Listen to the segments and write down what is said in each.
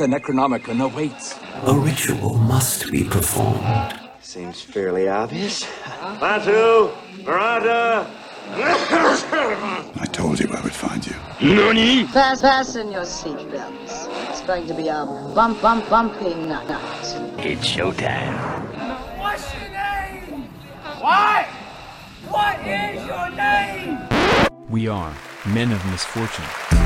the Necronomicon awaits. A ritual must be performed. Seems fairly obvious. Klaatu, Barada. I told you I would find you. Nani? Fast, fasten your seatbelts. It's going to be a bump, bump, bumping night. It's showtime. What's your name? What? What is your name? We are men of misfortune.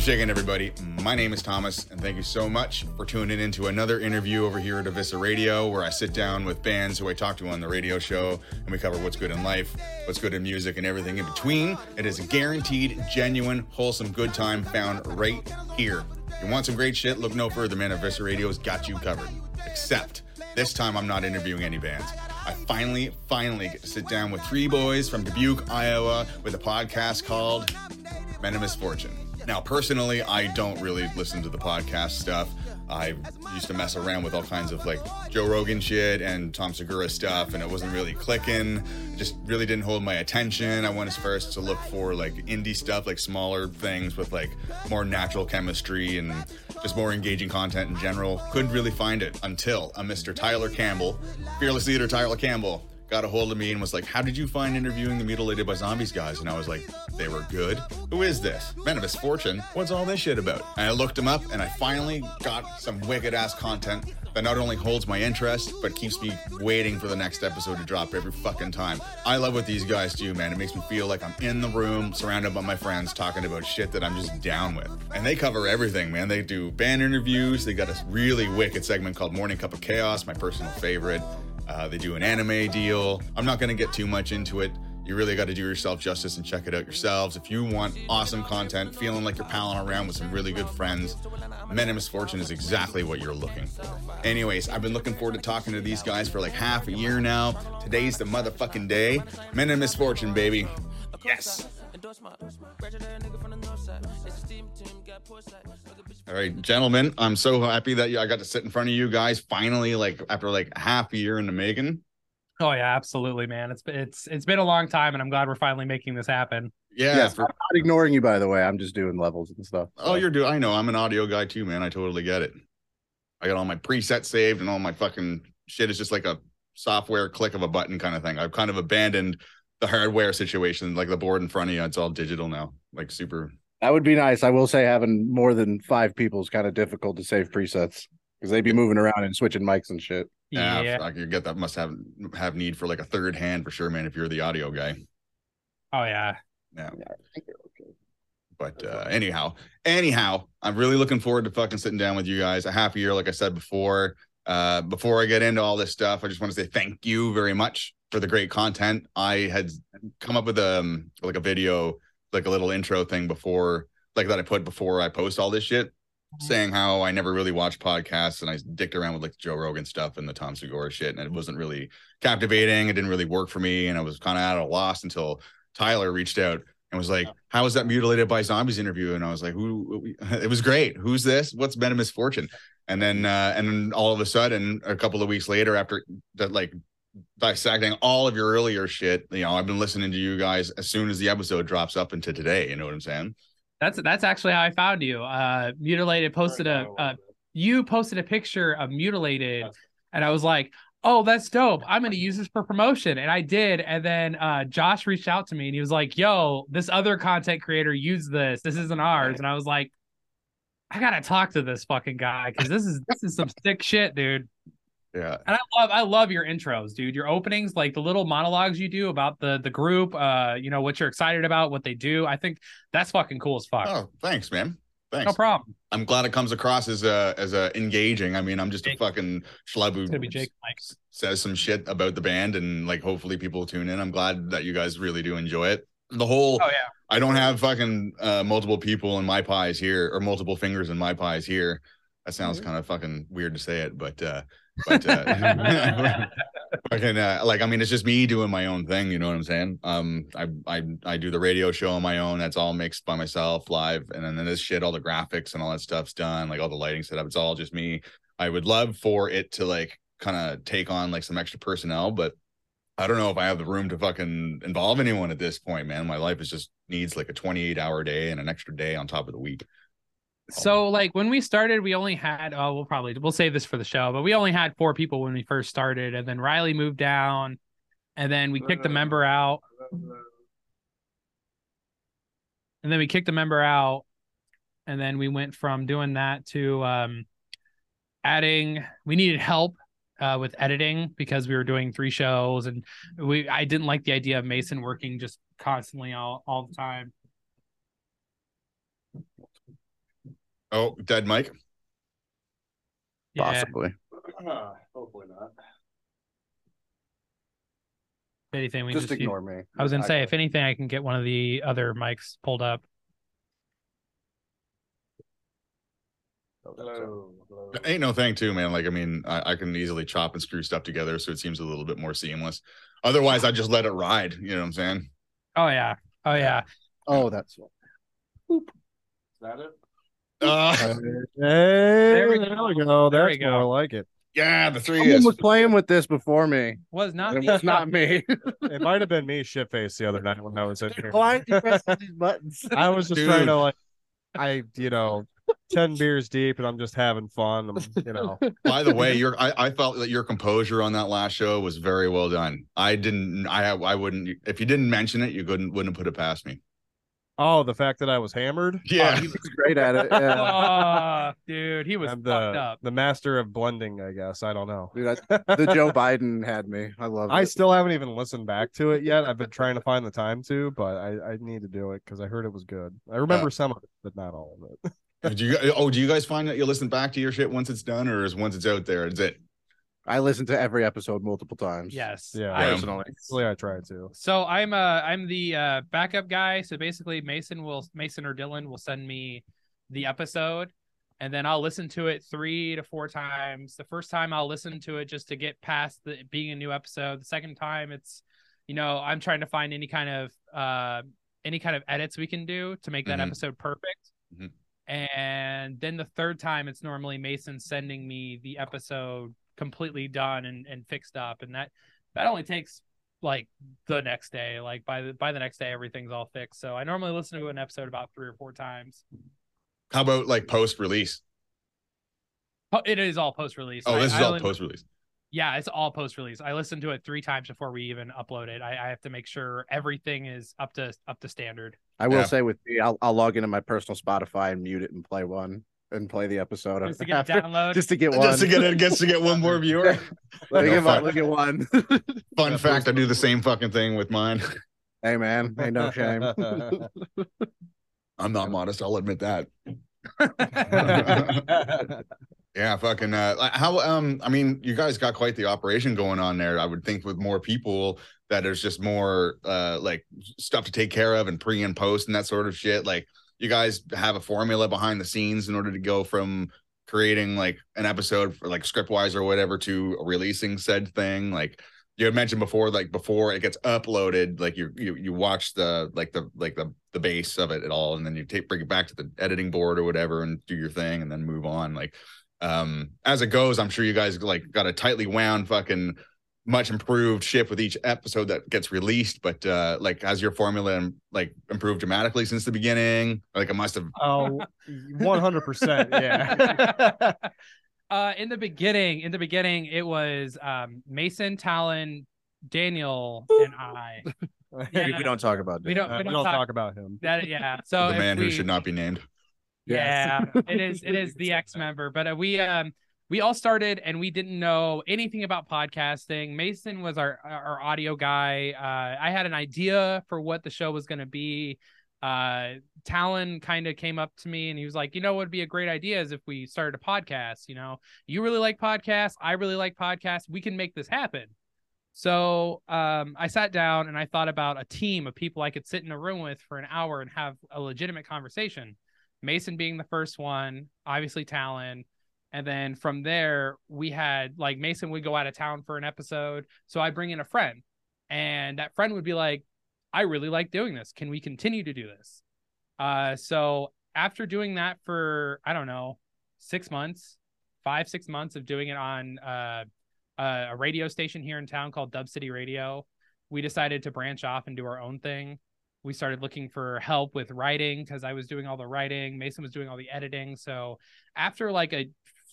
What's shaking, everybody? My name is Thomas, and thank you so much for tuning in to another interview over here at Eviscera Radio, where I sit down with bands who I talk to on the radio show, and we cover what's good in life, what's good in music, and everything in between. It is a guaranteed, genuine, wholesome good time found right here. If you want some great shit, look no further, man. Eviscera Radio's got you covered. Except this time, I'm not interviewing any bands. I finally, finally get to sit down with three boys from Dubuque, Iowa, with a podcast called Men of Misfortune. Now, personally, I don't really listen to the podcast stuff. I used to mess around with all kinds of like Joe Rogan shit and Tom Segura stuff, and it wasn't really clicking. It just really didn't hold my attention. I wanted first to look for like indie stuff, like smaller things with like more natural chemistry and just more engaging content in general. Couldn't really find it until a Mr. Tyler Campbell, fearless leader Tyler Campbell, got a hold of me and was like, How did you find interviewing the mutilated by zombies guys? And I was like, They were good. Who is this? Men of Misfortune? What's all this shit about? And I looked him up and I finally got some wicked ass content that not only holds my interest, but keeps me waiting for the next episode to drop every fucking time. I love what these guys do, man. It makes me feel like I'm in the room, surrounded by my friends, talking about shit that I'm just down with. And they cover everything, man. They do band interviews. They got a really wicked segment called Morning Cup of Chaos, my personal favorite. Uh, they do an anime deal. I'm not going to get too much into it. You really got to do yourself justice and check it out yourselves. If you want awesome content, feeling like you're palling around with some really good friends, Men of Misfortune is exactly what you're looking for. Anyways, I've been looking forward to talking to these guys for like half a year now. Today's the motherfucking day. Men of Misfortune, baby. Yes. All right, gentlemen, I'm so happy that I got to sit in front of you guys finally, like after like half a year in the making. Oh yeah, absolutely, man. It's it's it's been a long time, and I'm glad we're finally making this happen. Yeah, Yes, for- I'm not ignoring you, by the way. I'm just doing levels and stuff. oh, you're doing. I know. I'm an audio guy too, man. I totally get it. I got all my presets saved, and all my fucking shit is just like a software click of a button kind of thing. I've kind of abandoned the hardware situation, like the board in front of you. It's all digital now, like super. That would be nice. I will say having more than five people is kind of difficult to save presets because they'd be moving around and switching mics and shit. Yeah, Yeah. I could get that. Must have have need for like a third hand for sure, man. If you're the audio guy. Oh yeah. Yeah. But uh, anyhow, anyhow, I'm really looking forward to fucking sitting down with you guys. A half year, like I said before. Uh, before I get into all this stuff, I just want to say thank you very much for the great content. I had come up with um like a video, like a little intro thing before, like that I put before I post all this shit, saying how I never really watched podcasts and I dicked around with like Joe Rogan stuff and the Tom Segura shit, and it wasn't really captivating. It didn't really work for me, and I was kind of at a loss until Tyler reached out and was like, "How was that mutilated by zombies interview?" And I was like, "Who?" It was great. Who's this? What's been a misfortune? And then, uh, and then all of a sudden, a couple of weeks later, after that, like dissecting all of your earlier shit, you know, I've been listening to you guys as soon as the episode drops up into today. You know what I'm saying? That's that's actually how I found you. Uh, mutilated posted a you posted a picture of mutilated, and I was like, oh, that's dope. I'm gonna use this for promotion, and I did. And then uh, Josh reached out to me, and he was like, yo, this other content creator used this. This isn't ours. And I was like, I gotta talk to this fucking guy because this is this is some sick shit, dude. Yeah. And I love I love your intros, dude. Your openings, like the little monologues you do about the the group, uh, you know, what you're excited about, what they do. I think that's fucking cool as fuck. Oh, thanks, man. Thanks. no problem. I'm glad it comes across as uh as uh, engaging. I mean, I'm just a fucking schlub who It's gonna be Jake says some shit about the band, and like hopefully people tune in. I'm glad that you guys really do enjoy it. The whole Oh yeah. I don't have fucking uh, multiple people in my pies here, or multiple fingers in my pies here. That sounds Mm-hmm. kind of fucking weird to say it, but uh, but uh, fucking uh, like I mean, it's just me doing my own thing. You know what I'm saying? Um, I I I do the radio show on my own. That's all mixed by myself live, and then this shit, all the graphics and all that stuff's done, like all the lighting setup. It's all just me. I would love for it to like kind of take on like some extra personnel, but I don't know if I have the room to fucking involve anyone at this point, man. My life is just needs like a 28 hour day and an extra day on top of the week. So like when we started, we only had oh we'll probably we'll save this for the show, but we only had four people when we first started, and then Riley moved down, and then we kicked a member out, and then we kicked a member out, and then we went from doing that to um adding we needed help uh, with editing because we were doing three shows and we I didn't like the idea of Mason working just constantly all, all the time. Oh, dead Mike. Yeah. Possibly. Ah, hopefully not. If anything, we Just just, ignore me. I was gonna I say, got if anything, I can get one of the other mics pulled up. Oh, hello. hello. Ain't no thing too, man. Like, I mean, I, I can easily chop and screw stuff together so it seems a little bit more seamless. Otherwise, I just let it ride. You know what I'm saying? Oh yeah, oh yeah. Oh, that's Boop. Is that it? Uh, Hey, There we there go. we go. There we go. more like it. yeah, the three Someone is. was playing with this before me. Was not It was not me. It might have been me shitface the other night when I was in here. Why are you pressing these buttons? I was just Dude. trying to like, I you know, ten beers deep, and I'm just having fun. I'm, you know, By the way, your I, I felt that your composure on that last show was very well done. I didn't. I I wouldn't. If you didn't mention it, you couldn't wouldn't have put it past me. Oh, the fact that I was hammered. Yeah. He was great at it. Yeah. Oh, dude, he was I'm fucked the up. the master of blending. I guess I don't know. Dude, I- the Joe Biden had me. I love it. I still haven't even listened back to it yet. I've been trying to find the time to, but I, I need to do it because I heard it was good. I remember Uh, some of it, but not all of it. Do you oh do you guys find that you listen back to your shit once it's done, or is once it's out there, is it? I listen to every episode multiple times. Yes. Yeah, I- Personally. I try to. So I'm uh I'm the uh backup guy. So basically Mason will Mason or Dylan will send me the episode and then I'll listen to it three to four times. The first time I'll listen to it just to get past the being a new episode. The second time it's you know, I'm trying to find any kind of uh any kind of edits we can do to make that Mhm. episode perfect. Mhm. And then the third time it's normally Mason sending me the episode completely done and, and fixed up. And that that only takes like the next day. Like by the by the next day everything's all fixed. So I normally listen to an episode about three or four times. How about like post release? It is all post release. Oh, this is all post release. Yeah, it's all post release. I listen to it three times before we even upload it. I, I have to make sure everything is up to up to standard. I will Yeah. say with me, I'll, I'll log into my personal Spotify and mute it and play one and play the episode Just to get after- download. just to get one. Just to get it gets to get one more viewer. Let me No, get one- look at one. Fun fact, I do the same fucking thing with mine. hey man, ain't no shame. I'm not modest, I'll admit that. yeah, fucking uh how um I mean you guys got quite the operation going on there. I would think with more people that there's just more uh like stuff to take care of and pre and post and that sort of shit. Like you guys have a formula behind the scenes in order to go from creating like an episode for like script wise or whatever to releasing said thing. Like you had mentioned before, like before it gets uploaded, like you you you watch the like the like the the base of it at all, and then you take bring it back to the editing board or whatever and do your thing and then move on. Like um as it goes, I'm sure you guys like got a tightly wound fucking much improved ship with each episode that gets released, but uh like has your formula um, like improved dramatically since the beginning? Like it must have oh, 100%. Yeah. uh in the beginning, in the beginning, it was um Mason, Talon, Daniel, and I. We- we don't talk about We don't we we don't, don't talk, talk about him. that yeah. So the if man who should not be named. Yeah, it is. It is the ex member, but uh, we um we all started and we didn't know anything about podcasting. Mason was our our audio guy. Uh, I had an idea for what the show was going to be. Uh, Talon kind of came up to me and he was like, you know, what would be a great idea is if we started a podcast. You know, you really like podcasts, I really like podcasts. We can make this happen. So um, I sat down and I thought about a team of people I could sit in a room with for an hour and have a legitimate conversation. Mason being the first one, obviously Talon. And then from there, we had like Mason would go out of town for an episode. So I bring in a friend, and that friend would be like, I really like doing this. Can we continue to do this? Uh, so after doing that for, I don't know, six months, five, six months of doing it on uh, a radio station here in town called Dub City Radio. we decided to branch off and do our own thing. We started looking for help with writing because I was doing all the writing. Mason was doing all the editing. So after like a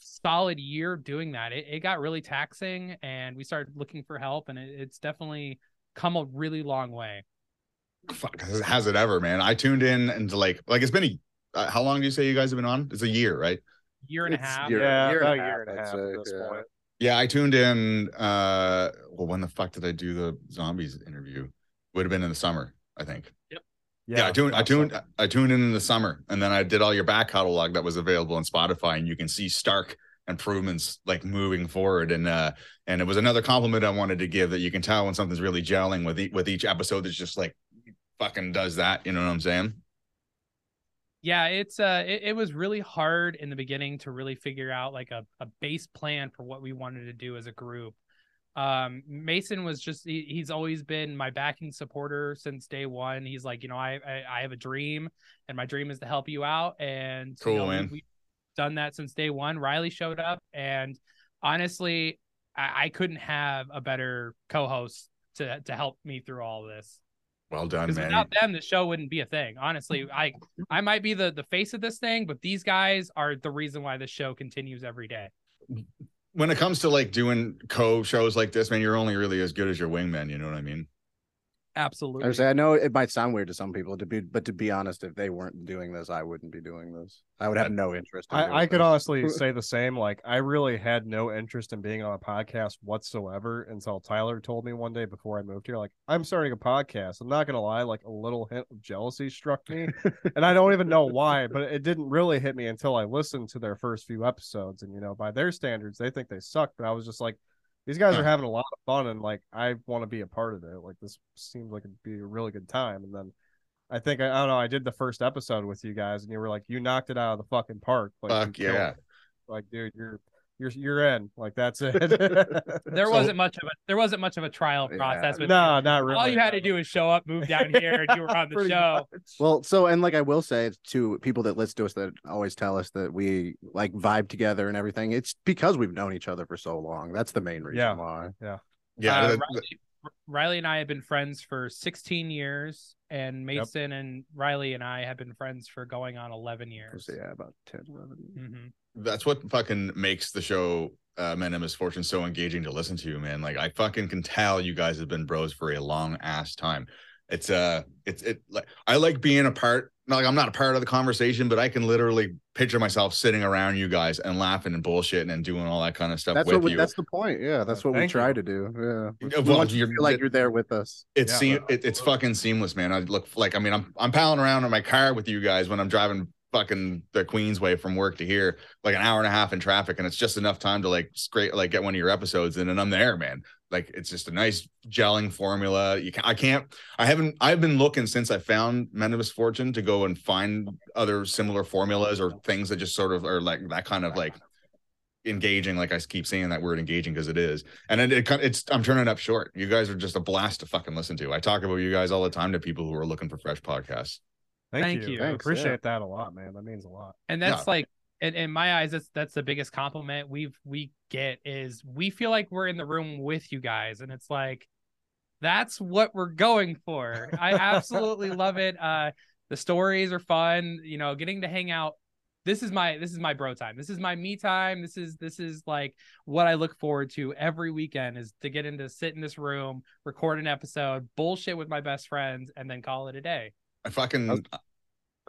solid year doing that, it, it got really taxing and we started looking for help and it, it's definitely come a really long way. Fuck, has it ever, man? I tuned in and like, like it's been a. Uh, how long do you say you guys have been on? It's a year, right? Year and It's a half. year- yeah, year and a a year and a half, half at this yeah. point. Yeah, I tuned in. uh Well, when the fuck did I do the zombies interview? Would have been in the summer, I think. Yeah, I tuned. I tuned. I tuned in in the summer, and then I did all your back catalog that was available on Spotify, and you can see stark improvements like moving forward. And uh and it was another compliment I wanted to give that you can tell when something's really gelling with e- with each episode. That's just like fucking does that. You know what I'm saying? yeah it's uh it, it was really hard in the beginning to really figure out like a, a base plan for what we wanted to do as a group um mason was just he, he's always been my backing supporter since day one he's like you know I, I i have a dream and my dream is to help you out and Cool, you know, man. we've done that since day one riley showed up and honestly i, I couldn't have a better co-host to to help me through all this Well done, man. without them, the show wouldn't be a thing. Honestly, I I might be the the face of this thing, but these guys are the reason why the show continues every day. When it comes to like doing co shows like this, man, you're only really as good as your wingman. You know what I mean? Absolutely. I say I know it might sound weird to some people to be, but to be honest, if they weren't doing this, I wouldn't be doing this. I would have no interest. In I, I could this. honestly say the same. Like, I really had no interest in being on a podcast whatsoever until Tyler told me one day before I moved here, like, I'm starting a podcast. I'm not gonna lie, like a little hint of jealousy struck me, and I don't even know why, but it didn't really hit me until I listened to their first few episodes. And you know, by their standards, they think they suck, but I was just like, these guys are having a lot of fun, and like, I want to be a part of it. Like, this seems like it'd be a really good time, and then. I think I, I don't know. I did the first episode with you guys, and you were like, "You knocked it out of the fucking park." Like, Fuck yeah. it. Like, dude, you're you're you're in. Like, that's it. there So- wasn't much of a there wasn't much of a trial process. With No, you. not really. All you had to do was show up, move down here, and you were on the Pretty show. Well, so and like I will say to people that listen to us that always tell us that we like vibe together and everything. It's because we've known each other for so long. That's the main reason Yeah. why. Yeah. Yeah. Uh, Riley, Riley and I have been friends for 16 years, and Mason and Riley and I have been friends for going on 11 years. Yeah, about 10, 11. Mhm. that's what fucking makes the show uh men of misfortune so engaging to listen to man like i fucking can tell you guys have been bros for a long ass time it's uh it's it like i like being a part not like i'm not a part of the conversation but i can literally picture myself sitting around you guys and laughing and bullshitting and doing all that kind of stuff That's with what we, you that's the point. Yeah, that's what we try you. to do. Yeah, we, well, want you to you're- feel like you're there with us. it's Yeah. seam it, it's fucking seamless man i look like i mean i'm i'm palling around in my car with you guys when i'm driving fucking the queensway from work to here like an hour and a half in traffic and it's just enough time to like scrape like get one of your episodes in and i'm there man. Like it's just a nice gelling formula. You can i can't i haven't i've been looking since i found men of misfortune to go and find other similar formulas or things that just sort of are like that kind of like engaging like i keep saying that word engaging because it is. And it, it it's i'm turning up short. You guys are just a blast to fucking listen to. I talk about you guys all the time to people who are looking for fresh podcasts Thank, Thank you. you. I appreciate yeah. that a lot, man. That means a lot. and that's Yeah. like in, in my eyes that's that's the biggest compliment we've we get is we feel like we're in the room with you guys and it's like that's what we're going for i absolutely love it uh the stories are fun you know getting to hang out this is my this is my bro time this is my me time this is this is like what i look forward to every weekend is to get into sit in this room record an episode bullshit with my best friends and then call it a day i fucking I was-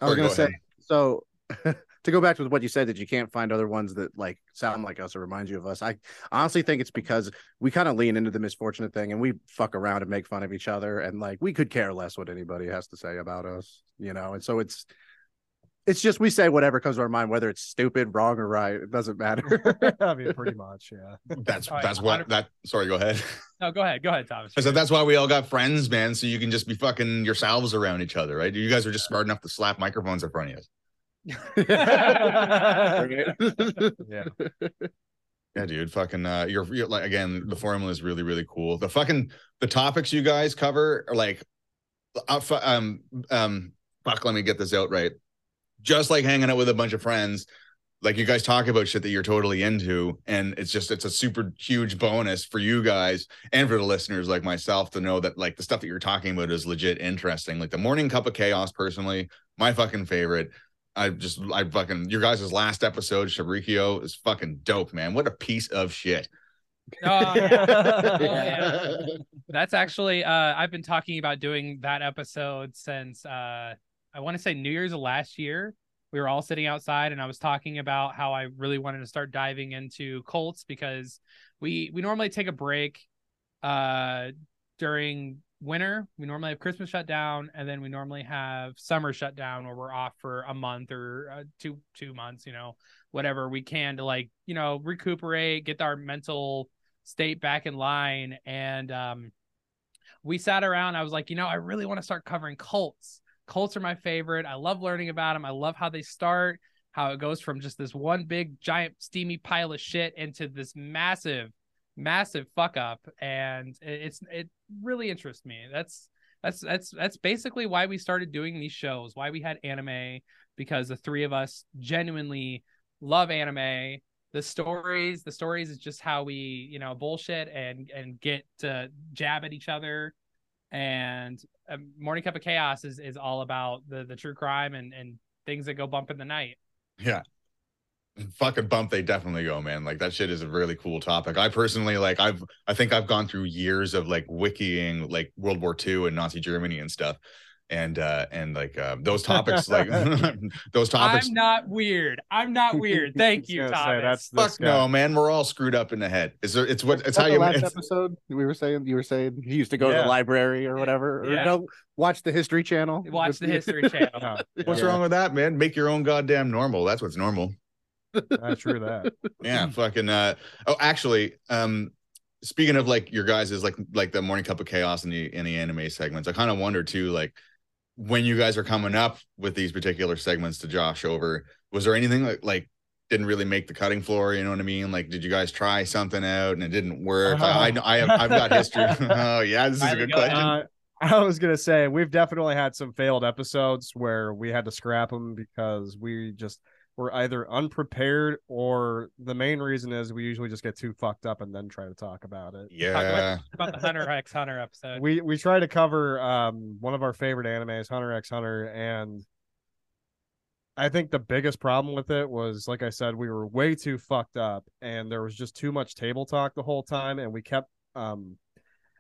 I was gonna go say ahead. so to go back to what you said that you can't find other ones that like sound like us or remind you of us. I honestly think it's because we kind of lean into the misfortunate thing and we fuck around and make fun of each other and like we could care less what anybody has to say about us, you know. And so it's it's just we say whatever comes to our mind, whether it's stupid, wrong, or right. It doesn't matter. I mean, pretty much, yeah. that's All right, that's what that sorry go ahead no go ahead go ahead thomas i said that's why we all got friends man so you can just be fucking yourselves around each other right you guys are just smart enough to slap microphones in front of you Yeah. Yeah, dude. Fucking uh you're, you're like again, the formula is really, really cool. The fucking the topics you guys cover are like uh, um um fuck, let me get this out right. Just like hanging out with a bunch of friends, like you guys talk about shit that you're totally into and it's just it's a super huge bonus for you guys and for the listeners like myself to know that like the stuff that you're talking about is legit interesting like the morning cup of chaos personally my fucking favorite i just i fucking your guys' last episode shabrikio is fucking dope man what a piece of shit Oh, yeah. Oh, yeah. That's actually uh I've been talking about doing that episode since uh I want to say New Year's of last year. We were all sitting outside and I was talking about how I really wanted to start diving into Colts because we we normally take a break uh during winter. We normally have Christmas shutdown and then we normally have summer shutdown where we're off for a month or uh, two two months, you know, whatever we can to like, you know, recuperate, get our mental state back in line and um we sat around i was like you know i really want to start covering cults cults are my favorite. I love learning about them i love how they start how it goes from just this one big giant steamy pile of shit into this massive massive fuck up. And it's it really interests me. That's that's that's that's basically why we started doing these shows why we had anime because the three of us genuinely love anime. The stories the stories is just how we you know bullshit and and get to jab at each other and um, morning cup of chaos is is all about the the true crime and and things that go bump in the night Yeah. Fucking bump they definitely go, man. Like that shit is a really cool topic. I personally like I've I think I've gone through years of like wikiing like World War II and Nazi Germany and stuff. And uh and like uh those topics like those topics i'm not weird i'm not weird thank you gonna say, Thomas. that's fuck guy. no, man. We're all screwed up in the head. Is there it's what it's Is how the you last it's, episode we were saying you were saying you used to go to the library or whatever or Yeah. no watch the history channel watch the history channel No, what's Yeah. wrong with that, man? Make your own goddamn normal. That's what's normal. not true that. Yeah, fucking uh oh actually, um speaking of like your guys is like like the morning cup of chaos in the in the anime segments, I kind of wonder too, like when you guys are coming up with these particular segments to Josh over, was there anything like like didn't really make the cutting floor, you know what I mean? Like, did you guys try something out and it didn't work? I, I know I have I've got history. oh yeah, this is a good it. question. Uh, I was gonna say we've definitely had some failed episodes where we had to scrap them because we just were either unprepared or the main reason is we usually just get too fucked up and then try to talk about it. yeah. about the hunter x hunter episode We we try to cover um one of our favorite animes, Hunter x Hunter, and I think the biggest problem with it was, like I said, we were way too fucked up, and there was just too much table talk the whole time, and we kept um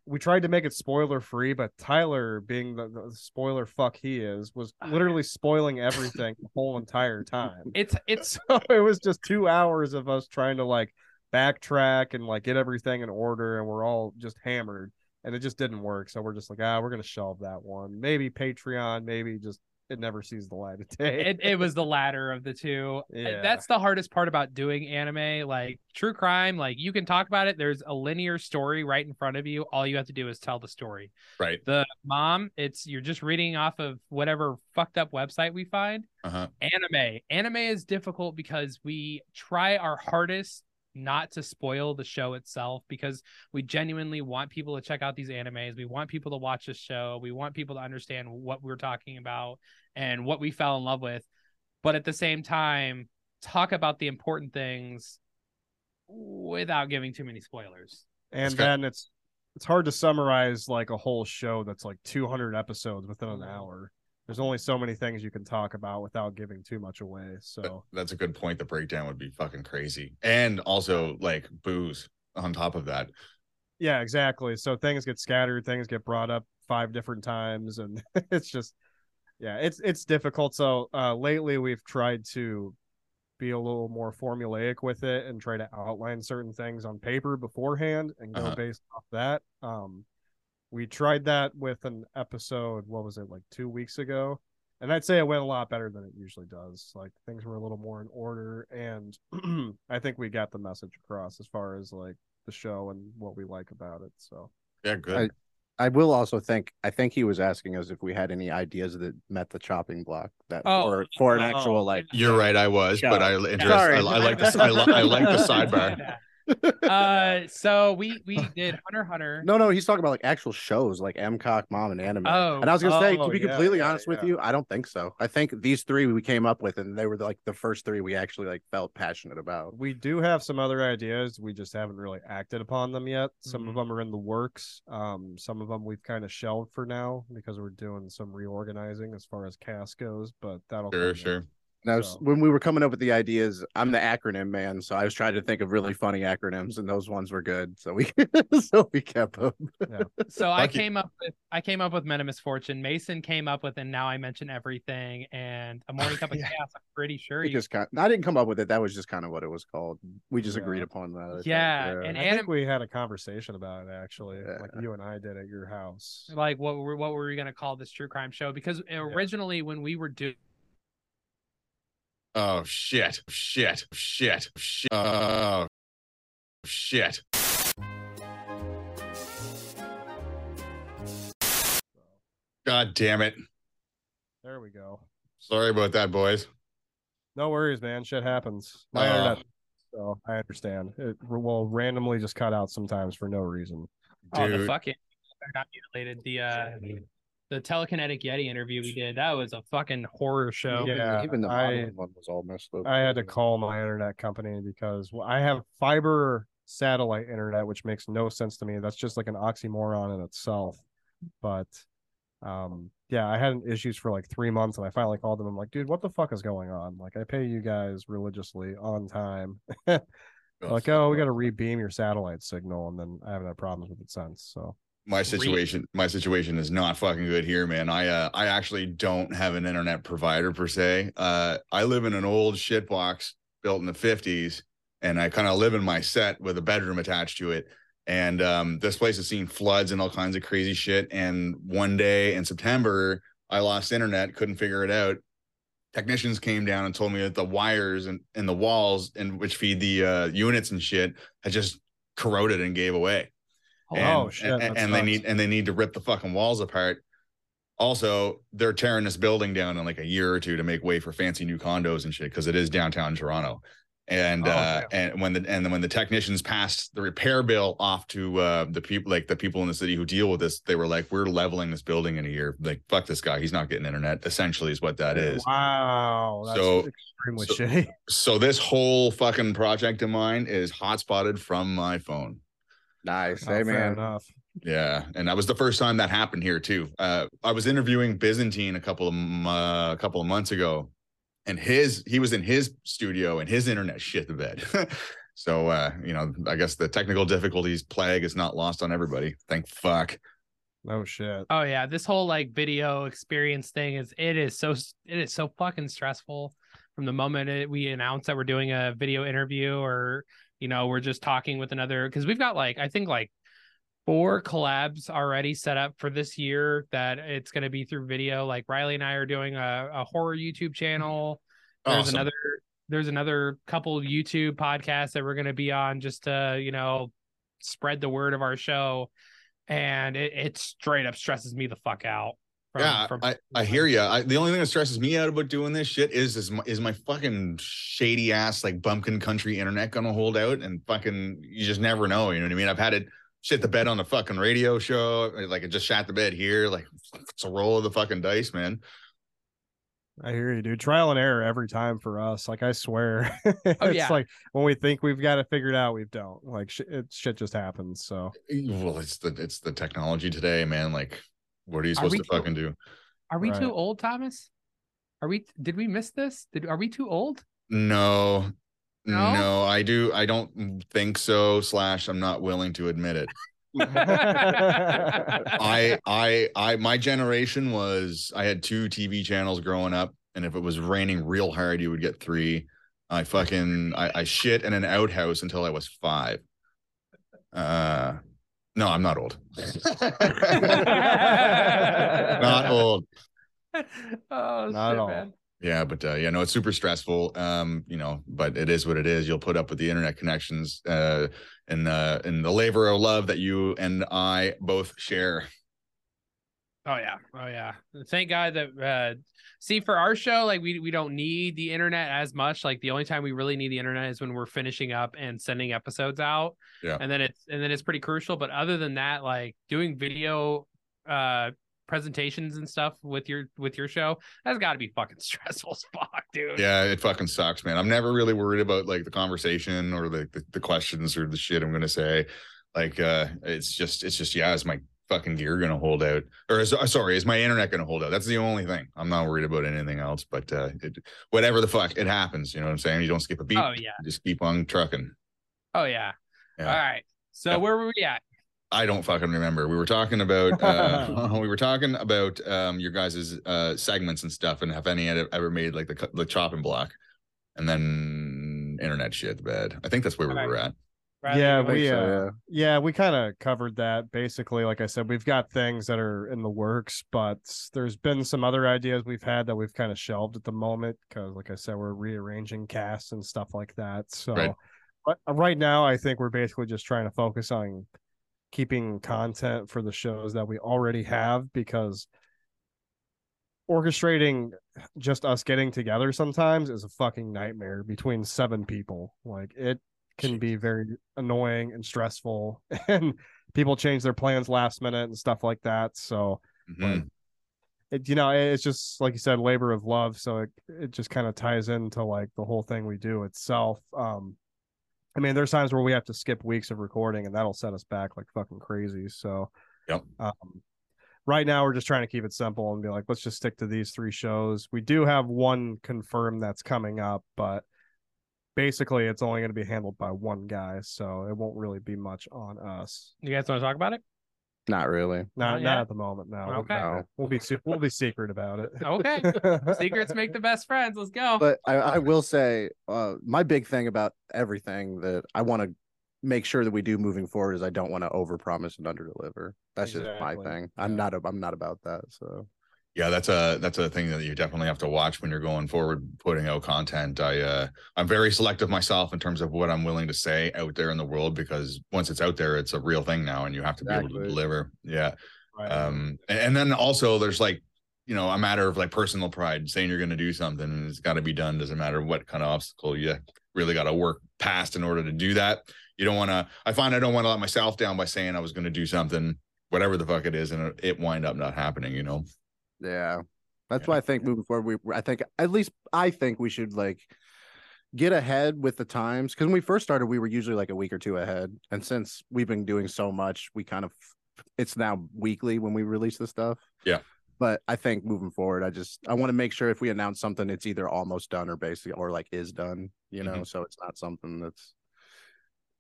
we tried to make it spoiler free, but Tyler, being the, the spoiler fuck he is, was literally spoiling everything the whole entire time. it's it's So it was just two hours of us trying to like backtrack and like get everything in order, and we're all just hammered, and it just didn't work. So we're just like, ah, we're gonna shelve that one. Maybe Patreon, maybe just it never sees the light of day. it, it was the latter of the two. Yeah. That's the hardest part about doing anime. Like true crime, like you can talk about it. There's a linear story right in front of you. All you have to do is tell the story. Right. The mom, it's you're just reading off of whatever fucked up website we find. Uh-huh. Anime. Anime is difficult because we try our hardest not to spoil the show itself because we genuinely want people to check out these animes. We want people to watch this show. We want people to understand what we're talking about and what we fell in love with. But at the same time, talk about the important things without giving too many spoilers. and then it's it's hard to summarize like a whole show that's like 200 episodes within an mm-hmm. hour. There's only so many things you can talk about without giving too much away. So That's a good point. The breakdown would be fucking crazy. And also like booze on top of that. yeah, exactly. So things get scattered, things get brought up five different times, and it's just yeah, it's it's difficult. So uh lately we've tried to be a little more formulaic with it and try to outline certain things on paper beforehand and go Uh-huh. based off that. Um we tried that with an episode, what was it, like two weeks ago? And I'd say it went a lot better than it usually does. Like things were a little more in order and I think we got the message across as far as like the show and what we like about it. So Yeah, good. I will also think I think he was asking us if we had any ideas that met the chopping block that Oh. for for an Oh. actual like You're right, I was, but I interest, Sorry. I, I like this. I, I like the sidebar. uh, so we we did Hunter Hunter. No, no, he's talking about like actual shows like Mcock, Mom, and Anime. Oh. and I was gonna say, to Oh, be yeah, completely yeah, honest with yeah. you, I don't think so. I think these three we came up with, and they were like the first three we actually like felt passionate about. We do have some other ideas. We just haven't really acted upon them yet. Some Mm-hmm. of them are in the works. Um, some of them we've kind of shelved for now because we're doing some reorganizing as far as cast goes. But that'll Sure, come sure. next. And I was, So- when we were coming up with the ideas, I'm the acronym man, so I was trying to think of really funny acronyms, and those ones were good. So we, so we kept them. So I came up with I came up with Men of Misfortune. Mason came up with and now I mention everything and a morning cup of Yeah. chaos. I'm pretty sure We you. just kind. I didn't come up with it. That was just kind of what it was called. We just Yeah. agreed upon that. I think. Yeah, and I anim- think we had a conversation about it actually, like you and I did at your house. like what were what were we gonna call this true crime show? Because originally when we were doing Oh shit! Shit! Shit! Shit! Oh shit! God damn it! There we go. Sorry about that, boys. No worries, man. Shit happens. My Uh, internet. So I understand. It will randomly just cut out sometimes for no reason. oh the Dude. fucking not mutilated the uh the telekinetic Yeti interview we did. That was a fucking horror show. Yeah, even the I- one was all messed up. I had to call my internet company because I have fiber satellite internet, which makes no sense to me. That's just like an oxymoron in itself. But um, yeah, I had issues for like three months, and I finally called them. I'm like, dude, what the fuck is going on? Like, I pay you guys religiously on time. like, oh, we got to rebeam your satellite signal, and then I haven't had problems with it since. So my situation my situation is not fucking good here man. I uh i actually don't have an internet provider per se. Uh i live in an old shit box built in the 50s and i kind of live in my set with a bedroom attached to it. And um this place has seen floods and all kinds of crazy shit. And one day in september i lost internet couldn't figure it out. Technicians came down and told me that the wires and, and the walls and which feed the uh units and shit had just corroded and gave away and, Oh, shit, and, and they need and they need to rip the fucking walls apart. Also, they're tearing this building down in like a year or two to make way for fancy new condos and shit because it is downtown Toronto. And Oh, uh and when the and then when the technicians passed the repair bill off to uh the people like the people in the city who deal with this, they were like, We're leveling this building in a year. Like, fuck this guy, he's not getting internet, essentially is what that is. wow, that's So- extremely so- shitty. So this whole fucking project of mine is hotspotted from my phone. Nice. Oh, hey fair man. enough. Yeah, and that was the first time that happened here too. Uh, I was interviewing Byzantine a couple of uh, a couple of months ago, and his he was in his studio and his internet shit the bed. so uh, you know, I guess the technical difficulties plague is not lost on everybody. Thank fuck. Oh shit. Oh yeah, this whole like video experience thing is it is so it is so fucking stressful from the moment it, we announce that we're doing a video interview or you know we're just talking with another because we've got like I think like four collabs already set up for this year that it's going to be through video. Like Riley and I are doing a, a horror YouTube channel. There's Awesome. another there's another couple YouTube podcasts that we're going to be on just to you know spread the word of our show. And it, it straight up stresses me the fuck out from- yeah, from- I, I hear you. I, the only thing that stresses me out about doing this shit is is my, is my fucking shady ass like bumpkin country internet gonna hold out and fucking you just never know. You know what I mean? I've had it shit the bed on the fucking radio show. Like it just shot the bed here. Like it's a roll of the fucking dice, man. I hear you, dude. Trial and error every time for us. Like I swear, oh, it's Oh, yeah. like when we think we've got it figured out, we don't. Like sh- it, shit just happens. So Well, it's the it's the technology today, man. Like, what are you supposed we to too- fucking do? are we right. too old thomas are we did we miss this did are we too old No, No? no, I do. I don't think so. Slash, I'm not willing to admit it. I, I, I, my generation was, I had two TV channels growing up, and if it was raining real hard, you would get three. I fucking, I, I shit in an outhouse until I was five. Uh, no, I'm not old. not old. oh Not at shit, all. man. Yeah, but uh, yeah, no, it's super stressful. Um, you know, but it is what it is. You'll put up with the internet connections, uh, and uh, and the labor of love that you and I both share. Oh yeah, oh yeah. Thank God that uh see for our show, like we we don't need the internet as much. Like the only time we really need the internet is when we're finishing up and sending episodes out. Yeah. And then it's and then it's pretty crucial. But other than that, like doing video uh presentations and stuff with your with your show, that's gotta be fucking stressful as fuck, dude. Yeah, it fucking sucks, man. I'm never really worried about like the conversation or the, the the questions or the shit I'm gonna say. Like, uh, it's just it's just yeah, it's my fucking gear gonna hold out, or is uh, sorry, is my internet gonna hold out? That's the only thing. I'm not worried about anything else. But uh, it, whatever the fuck, it happens. You know what I'm saying? You don't skip a beat. Oh yeah. Just keep on trucking. Oh yeah. Yeah. All right. So Yeah. where were we at? I don't fucking remember. We were talking about uh we were talking about um your guys' uh segments and stuff and have any ever made like the the chopping block and then internet shit the bed. I think that's where we were at. Bradley, yeah, we so, uh, yeah. we kind of covered that basically. Like I said, we've got things that are in the works, but there's been some other ideas we've had that we've kind of shelved at the moment because, like I said, we're rearranging casts and stuff like that. So, Right. but uh, right now, I think we're basically just trying to focus on keeping content for the shows that we already have because orchestrating just us getting together sometimes is a fucking nightmare between seven people. Like it can be very annoying and stressful and people change their plans last minute and stuff like that. So Mhm. it you know, it's just like you said, labor of love. So it it just kind of ties into like the whole thing we do itself. Um I mean, there's times where we have to skip weeks of recording and that'll set us back like fucking crazy. So Yep. um right now we're just trying to keep it simple and be like, let's just stick to these three shows. We do have one confirmed that's coming up, but basically it's only going to be handled by one guy, so it won't really be much on us. You guys want to talk about it? Not really. Not Not not at the moment. No, Okay. No. we'll be we'll be secret about it. Okay. Secrets make the best friends. Let's go. But I, I will say, uh, my big thing about everything that I want to make sure that we do moving forward is I don't want to overpromise and underdeliver. That's just my Exactly. thing. I'm not. A, I'm not about that. So Yeah, that's a that's a thing that you definitely have to watch when you're going forward putting out content. I uh I'm very selective myself in terms of what I'm willing to say out there in the world because once it's out there, it's a real thing now and you have to be able to deliver. Yeah. Right. Um and, and then also there's like you know a matter of like personal pride saying you're going to do something and it's got to be done doesn't matter what kind of obstacle you really got to work past in order to do that you don't want to i find i don't want to let myself down by saying i was going to do something whatever the fuck it is and it, it wind up not happening you know yeah, that's Yeah. why I think moving forward, we I think at least I think we should like get ahead with the times because when we first started, we were usually like a week or two ahead, and since we've been doing so much, we kind of it's now weekly when we release the stuff. Yeah. But I think moving forward, I just I want to make sure if we announce something, it's either almost done or basically or like is done. You know, Mhm. so it's not something that's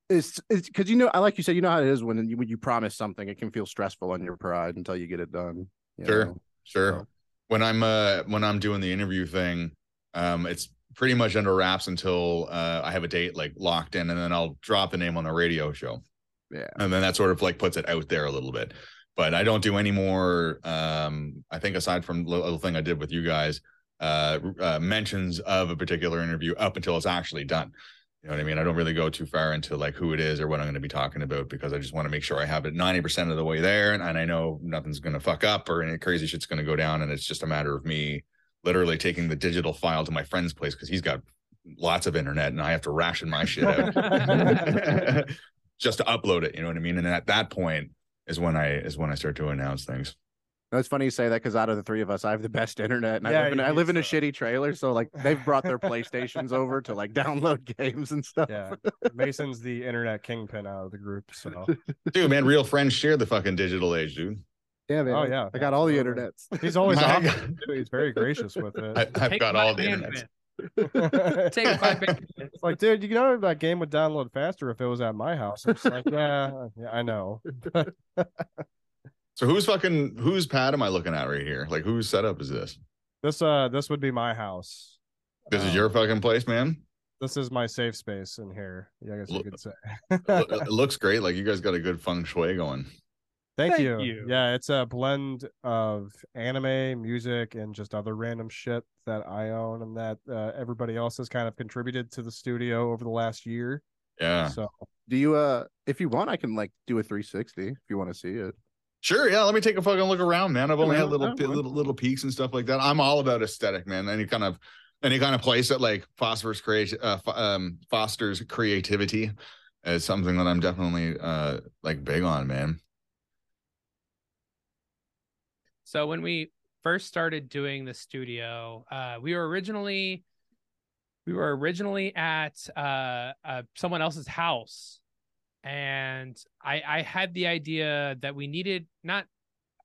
it's it's because you know I like you said you know how it is when you when you promise something, it can feel stressful on your pride until you get it done. Sure. know? Sure. So- When I'm uh when I'm doing the interview thing, um, it's pretty much under wraps until uh I have a date like locked in, and then I'll drop the name on the radio show, Yeah. and then that sort of like puts it out there a little bit. But I don't do any more. Um, I think aside from the little thing I did with you guys, uh, uh mentions of a particular interview up until it's actually done. You know what I mean? I don't really go too far into like who it is or what I'm going to be talking about because I just want to make sure I have it 90% of the way there and, and I know nothing's going to fuck up or any crazy shit's going to go down. And it's just a matter of me literally taking the digital file to my friend's place because he's got lots of internet and I have to ration my shit out just to upload it. You know what I mean? And at that point is when I is when I start to announce things. No, it's funny you say that because out of the three of us, I have the best internet, and Yeah, I live in, I do live in a shitty trailer, so like they've brought their PlayStations over to like download games and stuff. yeah, Mason's the internet kingpin out of the group. So Dude, man, real friends share the fucking digital age, dude. Yeah, man. Oh, yeah, I got all the absolutely. internets. he's always My offering God. it, too. He's very gracious with it. I've Take got all the bandwidth. internet. Take my bandwidth. It's like, dude, you know that game would download faster if it was at my house. It's like, yeah, yeah, I know. So who's fucking whose pad am I looking at right here? Like whose setup is this? This uh, this would be my house. This is Um, your fucking place, man. This is my safe space in here. Yeah, I guess you Look- could say. It it looks great. Like you guys got a good feng shui going. Thank, Thank you. you. Yeah, it's a blend of anime, music, and just other random shit that I own and that uh, everybody else has kind of contributed to the studio over the last year. Yeah. So Do you uh if you want, I can like do a 360 if you want to see it. Sure, yeah. Let me take a fucking look around, man. I've only Yeah, had little yeah, little little peaks and stuff like that. I'm all about aesthetic, man. Any kind of any kind of place that like phosphorus create uh, fo- um, fosters creativity is something that I'm definitely uh like big on, man. So when we first started doing the studio, uh, we were originally we were originally at uh, uh, someone else's house, and I I had the idea that we needed not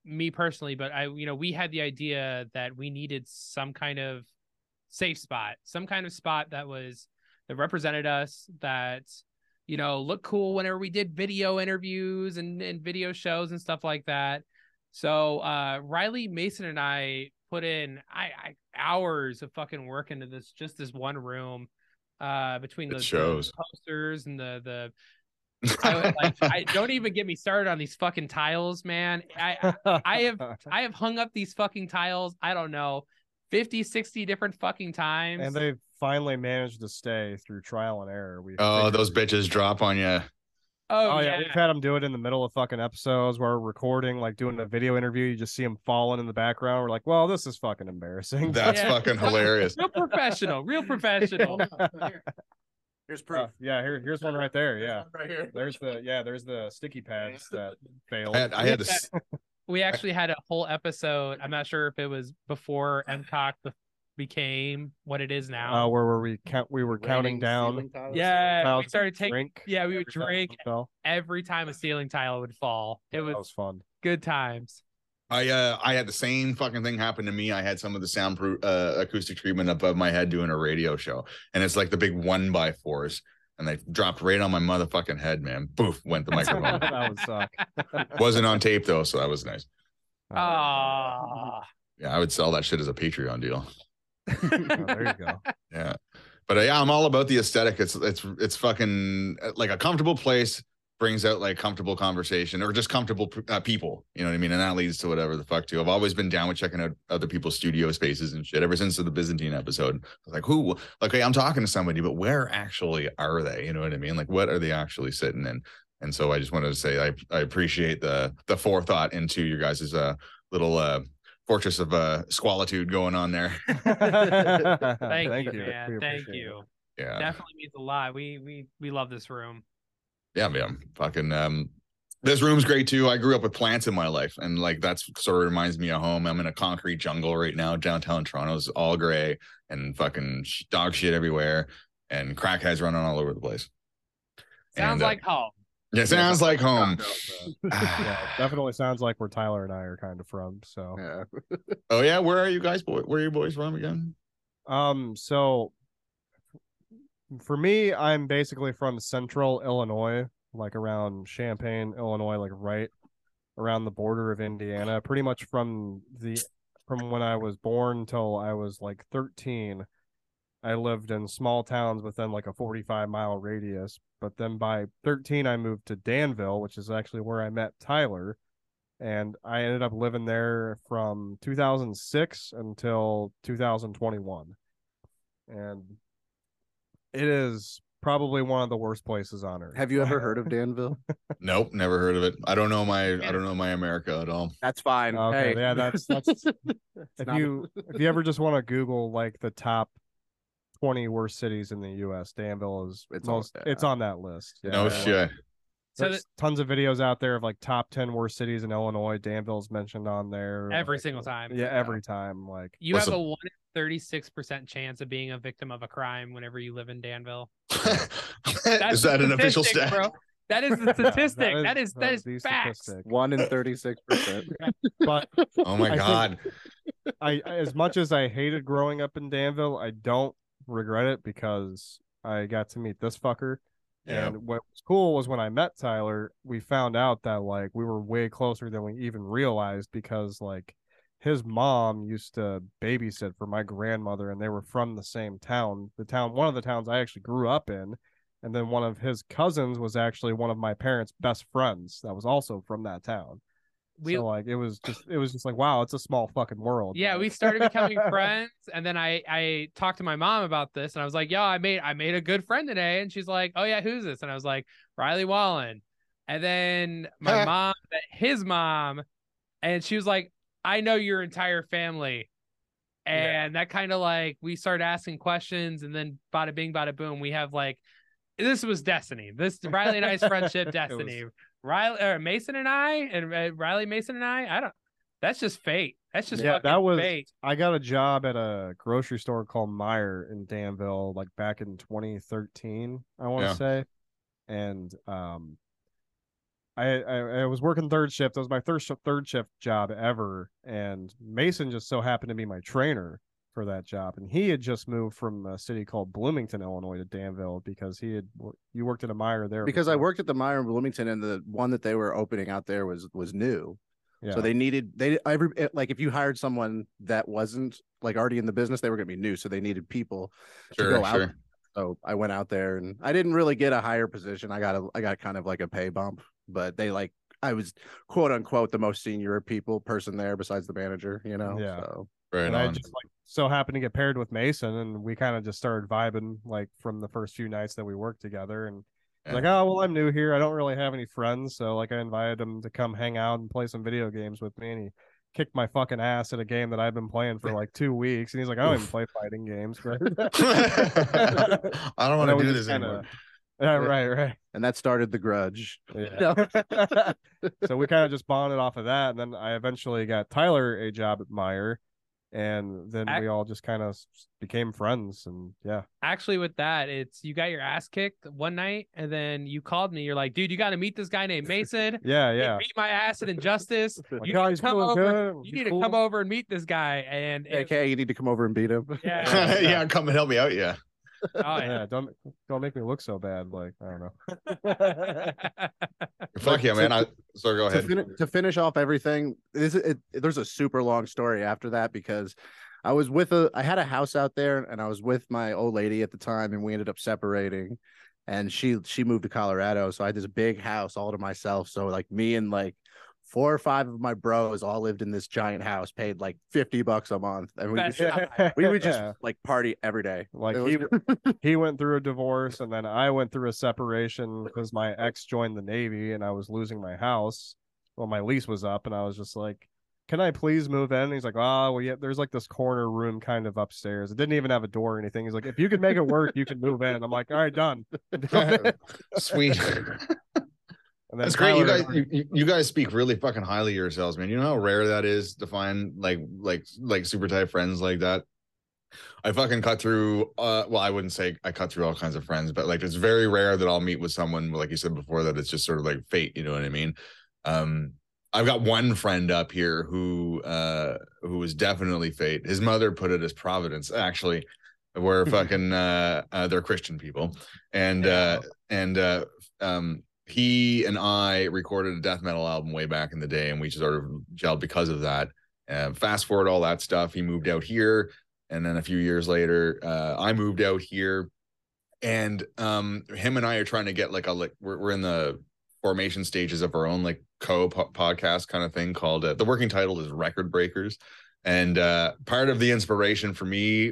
me personally, but I you know we had the idea that we needed some kind of safe spot, some kind of spot that was that represented us that you know looked cool whenever we did video interviews and, and video shows and stuff like that so uh Riley Mason and I put in I, I hours of fucking work into this just this one room uh between the shows. posters and the the I, like I don't even get me started on these fucking tiles, man. I I have I have hung up these fucking tiles, I don't know, 50, 60 different fucking times. and they've finally managed to stay through trial and error. We Oh, those bitches drop on you. oh, Oh, yeah. yeah. we've had them do it in the middle of fucking episodes where we're recording, like doing a video interview. You just see them falling in the background. We're like, well, this is fucking embarrassing. That's Yeah. fucking hilarious. real professional, real professional. Here's Uh, proof. yeah, here, here's one right there. Yeah, Right here. there's the yeah, there's the sticky pads that failed. I had, I had to. we actually had a whole episode. I'm not sure if it was before MCOC be- became what it is Uh, now. where were we? Count. We were counting down. ceiling tiles. yeah, we tiles started taking. Drink. Yeah, we would every time drink it every time a ceiling tile would fall. It That was was fun. good times. I uh I had the same fucking thing happen to me. I had some of the soundproof uh, acoustic treatment above my head doing a radio show, and it's like the big one by fours, and they dropped right on my motherfucking head, man. Boof, went the microphone. that would suck. Wasn't on tape though, so that was nice. Ah, Yeah, I would sell that shit as a Patreon deal. Oh, there you go. Yeah, but uh, yeah, I'm all about the aesthetic. It's it's it's fucking uh, like a comfortable place brings out like comfortable conversation or just comfortable uh, people. You know what I mean? And that leads to whatever the fuck too. I've always been down with checking out other people's studio spaces and shit ever since the Byzantine episode. I was like, who? Like, hey, I'm talking to somebody, but where actually are they? You know what I mean? Like, what are they actually sitting in? And so I just wanted to say I I appreciate the the forethought into your guys' uh little uh fortress of uh squalitude going on there. thank, you, We man. Thank appreciate you. Yeah. Definitely means a lot. We we we love this room. Yeah, man. Fucking um this room's great too. I grew up with plants in my life, and like that's sort of reminds me of home. I'm in a concrete jungle right now. Downtown Toronto's all gray and fucking dog shit everywhere, and crackheads running all over the place. Sounds And, uh, like home. Yeah, sounds like home. yeah, definitely sounds like where Tyler and I are kind of from. So, Yeah. Oh yeah, where are you guys? Boy, where are you boys from again? um, so for me, I'm basically from Central Illinois, like around Champaign, Illinois, like right around the border of Indiana. Pretty much from the from when I was born till I was like 13. I lived in small towns within like a 45 mile radius. But then by 13, I moved to Danville, which is actually where I met Tyler. And I ended up living there from 2006 until 2021. And it is probably one of the worst places on earth. Have you ever heard of Danville? Nope, never heard of it. I don't know my I don't know my America at all. That's fine. Okay, Hey. yeah, that's that's if not you if you ever just want to Google like the top twenty worst cities in the U.S., Danville is It's on most. there. It's on that list. Yeah, No like, shit. So There's tons of videos out there of like top ten worst cities in Illinois. Danville's mentioned on there Every like, single time. Yeah, every time. Like You What's have the- a one in thirty-six percent chance of being a victim of a crime whenever you live in Danville. is that an official stat? bro. That is the statistic. is- that is that that is is the facts. One in thirty-six percent. But Oh my I god. I as much as I hated growing up in Danville, I don't regret it because I got to meet this fucker. Yeah. And what was cool was when I met Tyler, we found out that like we were way closer than we even realized because like his mom used to babysit for my grandmother and they were from the same town. The town one of the towns I actually grew up in. And then one of his cousins was actually one of my parents' best friends that was also from that town. We so like it was just it was just like wow, it's a small fucking world. yeah, we started becoming friends, and then I I talked to my mom about this, and I was like, "Yo, I made I made a good friend today," and she's like, "Oh yeah, who's this?" And I was like, "Riley Wallen." and then my mom met his mom, and she was like, "I know your entire family." And that kind of like we start asking questions, and then bada bing, bada boom. We have like this was destiny. This Riley and I's friendship, destiny. Riley or Mason and I, and uh, Riley Mason and I. I don't. That's just fate. That's just yeah, that was. fate. I got a job at a grocery store called Meijer in Danville, like back in 2013. I want to Yeah. say, and um, I, I I was working third shift. It was my third sh- third shift job ever, and Mason just so happened to be my trainer for that job, and he had just moved from a city called Bloomington, Illinois, to Danville because he had you worked at a Meijer there because I worked at the Meijer in Bloomington, and the one that they were opening out there was was new. Yeah. So they needed they every like if you hired someone that wasn't like already in the business, they were going to be new, so they needed people Sure, to go out. So I went out there, and I didn't really get a higher position. I got a I got kind of like a pay bump, but they like I was quote unquote the most senior people person there besides the manager. You know, Yeah. So Right and I just like so happened to get paired with Mason, and we kind of just started vibing like from the first few nights that we worked together. And Yeah. like, oh well, I'm new here. I don't really have any friends, so like I invited him to come hang out and play some video games with me, and he kicked my fucking ass at a game that I've been playing for like two weeks. And he's like, I don't even play fighting games. But I don't want to do this kinda- anymore. Yeah, right, right. and that started the grudge. Yeah. so we kind of just bonded off of that, and then I eventually got Tyler a job at Meijer, and then Ac- we all just kind of became friends, and yeah. Actually, with that, it's you got your ass kicked one night, and then you called me. You're like, "Dude, you got to meet this guy named Mason. Yeah, He yeah. beat my ass at Injustice. Like, you "Oh, need he's to come over. good. You He's need to come over and meet this guy." And it, Okay, you need to come over and beat him. yeah, yeah, come and help me out. Yeah. Oh, yeah. yeah, don't don't make me look so bad. Like I don't know. Fuck yeah, to- man. I so go to, ahead. fin- to finish off everything this it, there's a super long story after that because i was with a i had a house out there and i was with my old lady at the time and we ended up separating and she she moved to colorado so i had this big house all to myself so like me and like four or five of my bros all lived in this giant house paid like 50 bucks a month and we would, just, we would just Yeah. like party every day Like was- he he went through a divorce, and then I went through a separation because my ex joined the Navy, and I was losing my house. Well, my lease was up, and I was just like, "Can I please move in?" And he's like, "Oh, well, yeah, there's like this corner room kind of upstairs. It didn't even have a door or anything." He's like, "If you could make it work, you can move in." I'm like, "All right, done." Sweet. That's great. You guys, you, you- guys speak really fucking highly of yourselves, man. You know how rare that is to find like like like super tight friends like that. I fucking cut through. Uh, well, I wouldn't say I cut through all kinds of friends, but like it's very rare that I'll meet with someone like you said before that it's just sort of like fate. You know what I mean? Um, I've got one friend up here who uh who was definitely fate. His mother put it as providence, actually. We're fucking uh, uh they're Christian people. And uh and uh um he and I recorded a death metal album way back in the day, and we just sort of gelled because of that. Uh, fast forward all that stuff, he moved out here, and then a few years later, uh, I moved out here, and um, him and I are trying to get like a like we're we're in the formation stages of our own like co podcast kind of thing called uh, the working title is Record Breakers, and uh, part of the inspiration for me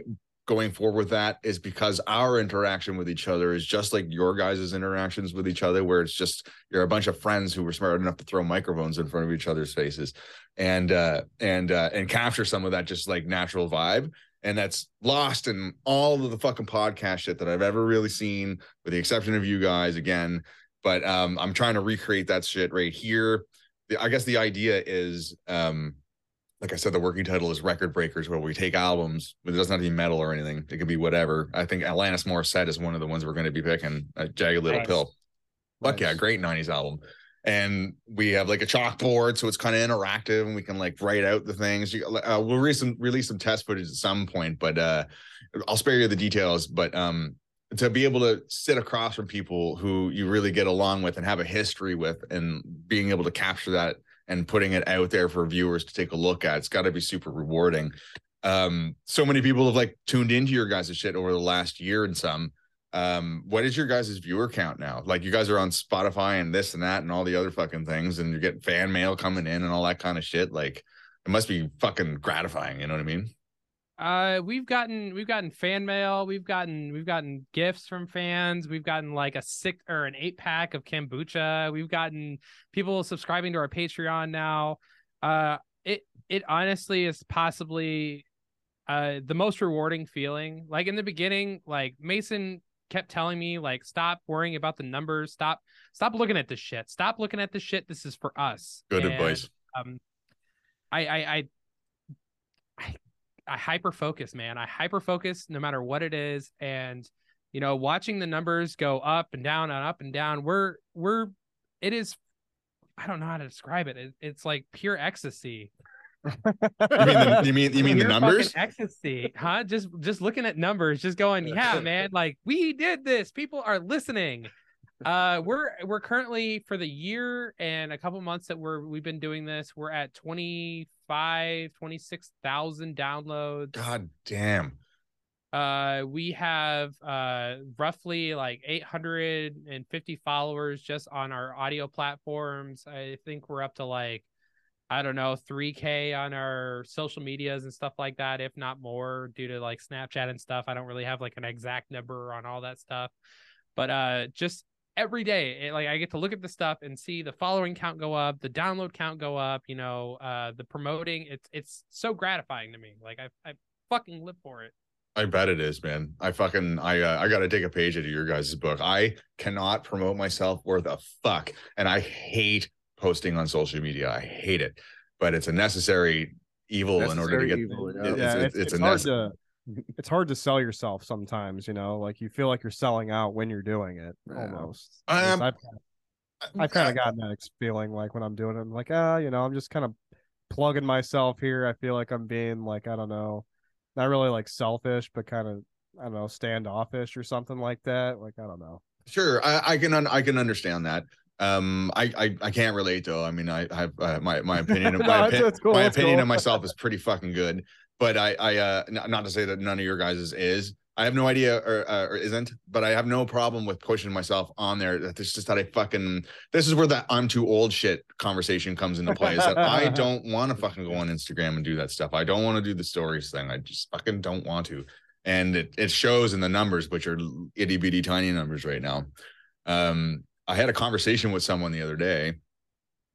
going forward with that is because our interaction with each other is just like your guys' interactions with each other, where it's just you're a bunch of friends who were smart enough to throw microphones in front of each other's faces and uh and uh and capture some of that just like natural vibe. And that's lost in all of the fucking podcast shit that I've ever really seen, with the exception of you guys again. But um I'm trying to recreate that shit right here. The, I guess the idea is um like I said, the working title is Record Breakers, where we take albums, but it doesn't have to be metal or anything. It could be whatever. I think Alanis Morissette is one of the ones we're going to be picking. A Jagged Little Nice. Pill. Fuck yeah, great '90s album. And we have like a chalkboard, so it's kind of interactive, and we can like write out the things. Uh, we'll release some release some test footage at some point, but uh, I'll spare you the details. But um, to be able to sit across from people who you really get along with and have a history with, and being able to capture that and putting it out there for viewers to take a look at, it's got to be super rewarding. Um, so many people have like tuned into your guys' shit over the last year and some. Um, what is your guys' viewer count now? Like you guys are on Spotify and this and that and all the other fucking things, and you're getting fan mail coming in and all that kind of shit. Like it must be fucking gratifying, you know what I mean? Uh, we've gotten we've gotten fan mail, we've gotten we've gotten gifts from fans, we've gotten like a six or an eight pack of kombucha, we've gotten people subscribing to our Patreon now. Uh, it it honestly is possibly uh the most rewarding feeling. Like in the beginning, like Mason kept telling me like stop worrying about the numbers, stop stop looking at this shit, stop looking at this shit. This is for us. Good And, advice. Um, I I I I, hyper focus, man. I hyper focus no matter what it is, and you know, watching the numbers go up and down and up and down. We're we're it is. I don't know how to describe it. it it's like pure ecstasy. You mean the, you mean you mean the numbers? ecstasy, huh? Just just looking at numbers, just going, yeah, man. Like we did this. People are listening. Uh, we're we're currently for the year and a couple months that we're we've been doing this. We're at 25, 26,000 downloads. God damn. Uh, we have uh roughly like 850 followers just on our audio platforms. I think we're up to like I don't know, 3k on our social medias and stuff like that, if not more, due to like Snapchat and stuff. I don't really have like an exact number on all that stuff. But uh just every day, it, like I get to look at the stuff and see the following count go up, the download count go up, you know, uh the promoting. It's it's so gratifying to me. Like I I fucking live for it. I bet it is, man. I fucking I uh, I got to take a page out of your guys' book. I cannot promote myself worth a fuck, and I hate posting on social media. I hate it, but it's a necessary evil in order to get. evil, yeah. it's, yeah, it's, it's, it's it's a hard nece- to it's hard to sell yourself sometimes. You know, like you feel like you're selling out when you're doing it. Yeah. Almost. At least Um, I've I've kind of gotten that feeling like when I'm doing it, I'm like, ah, you know, I'm just kind of plugging myself here. I feel like I'm being like, I don't know, not really like selfish, but kind of, I don't know, standoffish or something like that. Like, I don't know. Sure, I, I can un- I can understand that. Um, I, I I can't relate though. I mean, I I have uh, my my opinion of No, my, opi- cool, my opinion cool. of myself is pretty fucking good. But I I uh not to say that none of your guys' is. I have no idea or, uh, or isn't, but I have no problem with pushing myself on there. That It's just that I fucking this is where that I'm too old shit conversation comes into play. Is that I don't want to fucking go on Instagram and do that stuff. I don't want to do the stories thing. I just fucking don't want to. And it, it shows in the numbers, which are itty bitty tiny numbers right now. Um, I had a conversation with someone the other day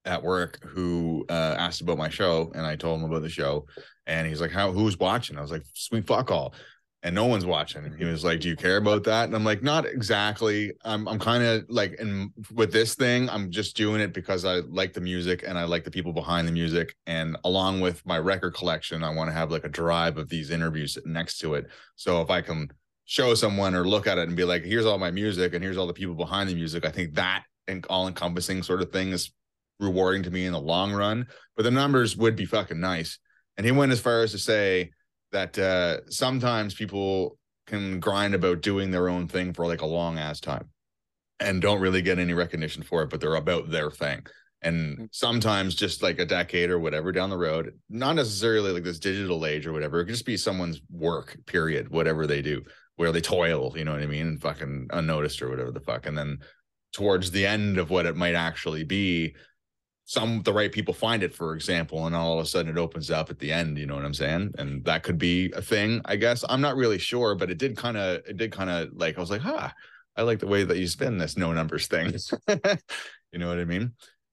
at work who uh, asked about my show, and I told him about the show, and he's like, "How? Who's watching?" I was like, "Sweet fuck all," and no one's watching. And he was like, "Do you care about that?" And I'm like, "Not exactly. I'm I'm kind of like, in with this thing, I'm just doing it because I like the music and I like the people behind the music, and along with my record collection, I want to have like a drive of these interviews next to it. So if I can." show someone or look at it and be like, here's all my music and here's all the people behind the music. I think that and all encompassing sort of thing is rewarding to me in the long run. But the numbers would be fucking nice. And he went as far as to say that uh, sometimes people can grind about doing their own thing for like a long ass time and don't really get any recognition for it, but they're about their thing. And sometimes just like a decade or whatever down the road, not necessarily like this digital age or whatever, it could just be someone's work, period, whatever they do, where they toil, you know what I mean? And fucking unnoticed or whatever the fuck. And then towards the end of what it might actually be, some the right people find it, for example, and all of a sudden it opens up at the end, you know what I'm saying? And that could be a thing, I guess. I'm not really sure, but it did kind of it did kind of like I was like, huh, I like the way that you spin this no numbers thing. you know what I mean?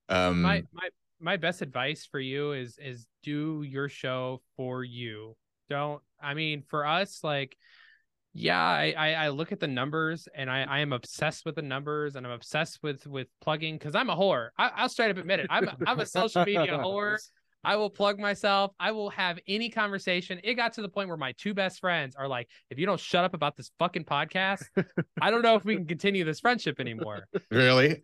Um my my my best advice for you is is do your show for you don't i mean for us like yeah i i, I look at the numbers and i i am obsessed with the numbers and i'm obsessed with with plugging because i'm a whore I, i'll straight up admit it i'm i'm a social media whore I will plug myself. I will have any conversation. It got to the point where my two best friends are like, if you don't shut up about this fucking podcast, I don't know if we can continue this friendship anymore. really?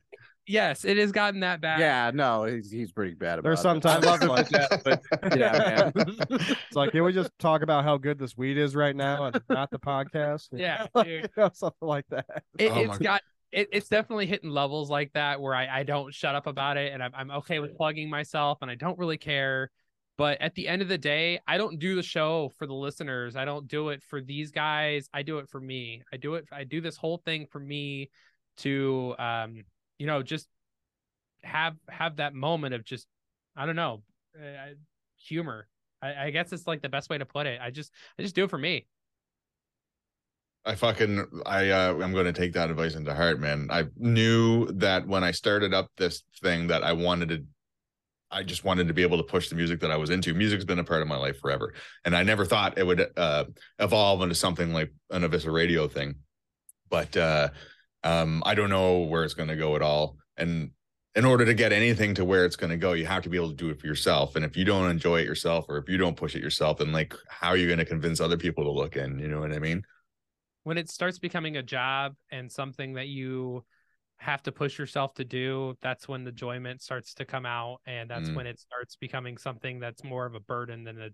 Yes, it has gotten that bad. Yeah, no, he's, he's pretty bad about There's it. sometimes I love him like- to death, but yeah, man. it's like, can we just talk about how good this weed is right now and not the podcast? Yeah, Like, dude. you know, something like that. it, Oh it's my- got it, it's definitely hitting levels like that where I, I don't shut up about it and I'm, I'm okay with plugging myself and I don't really care. But at the end of the day, I don't do the show for the listeners. I don't do it for these guys. I do it for me. I do it. I do this whole thing for me to, um, you know, just have have that moment of just, I don't know, uh, humor. I, I guess it's like the best way to put it. I just I just do it for me. I fucking I uh I'm going to take that advice into heart, man. I knew that when I started up this thing that I wanted to I just wanted to be able to push the music that I was into. Music's been a part of my life forever, and I never thought it would uh evolve into something like an Eviscera Radio thing. But uh um I don't know where it's going to go at all. And in order to get anything to where it's going to go, you have to be able to do it for yourself. And if you don't enjoy it yourself, or if you don't push it yourself, then like how are you going to convince other people to look in? You know what I mean? When it starts becoming a job and something that you have to push yourself to do, that's when the enjoyment starts to come out, and that's Mm. when it starts becoming something that's more of a burden than a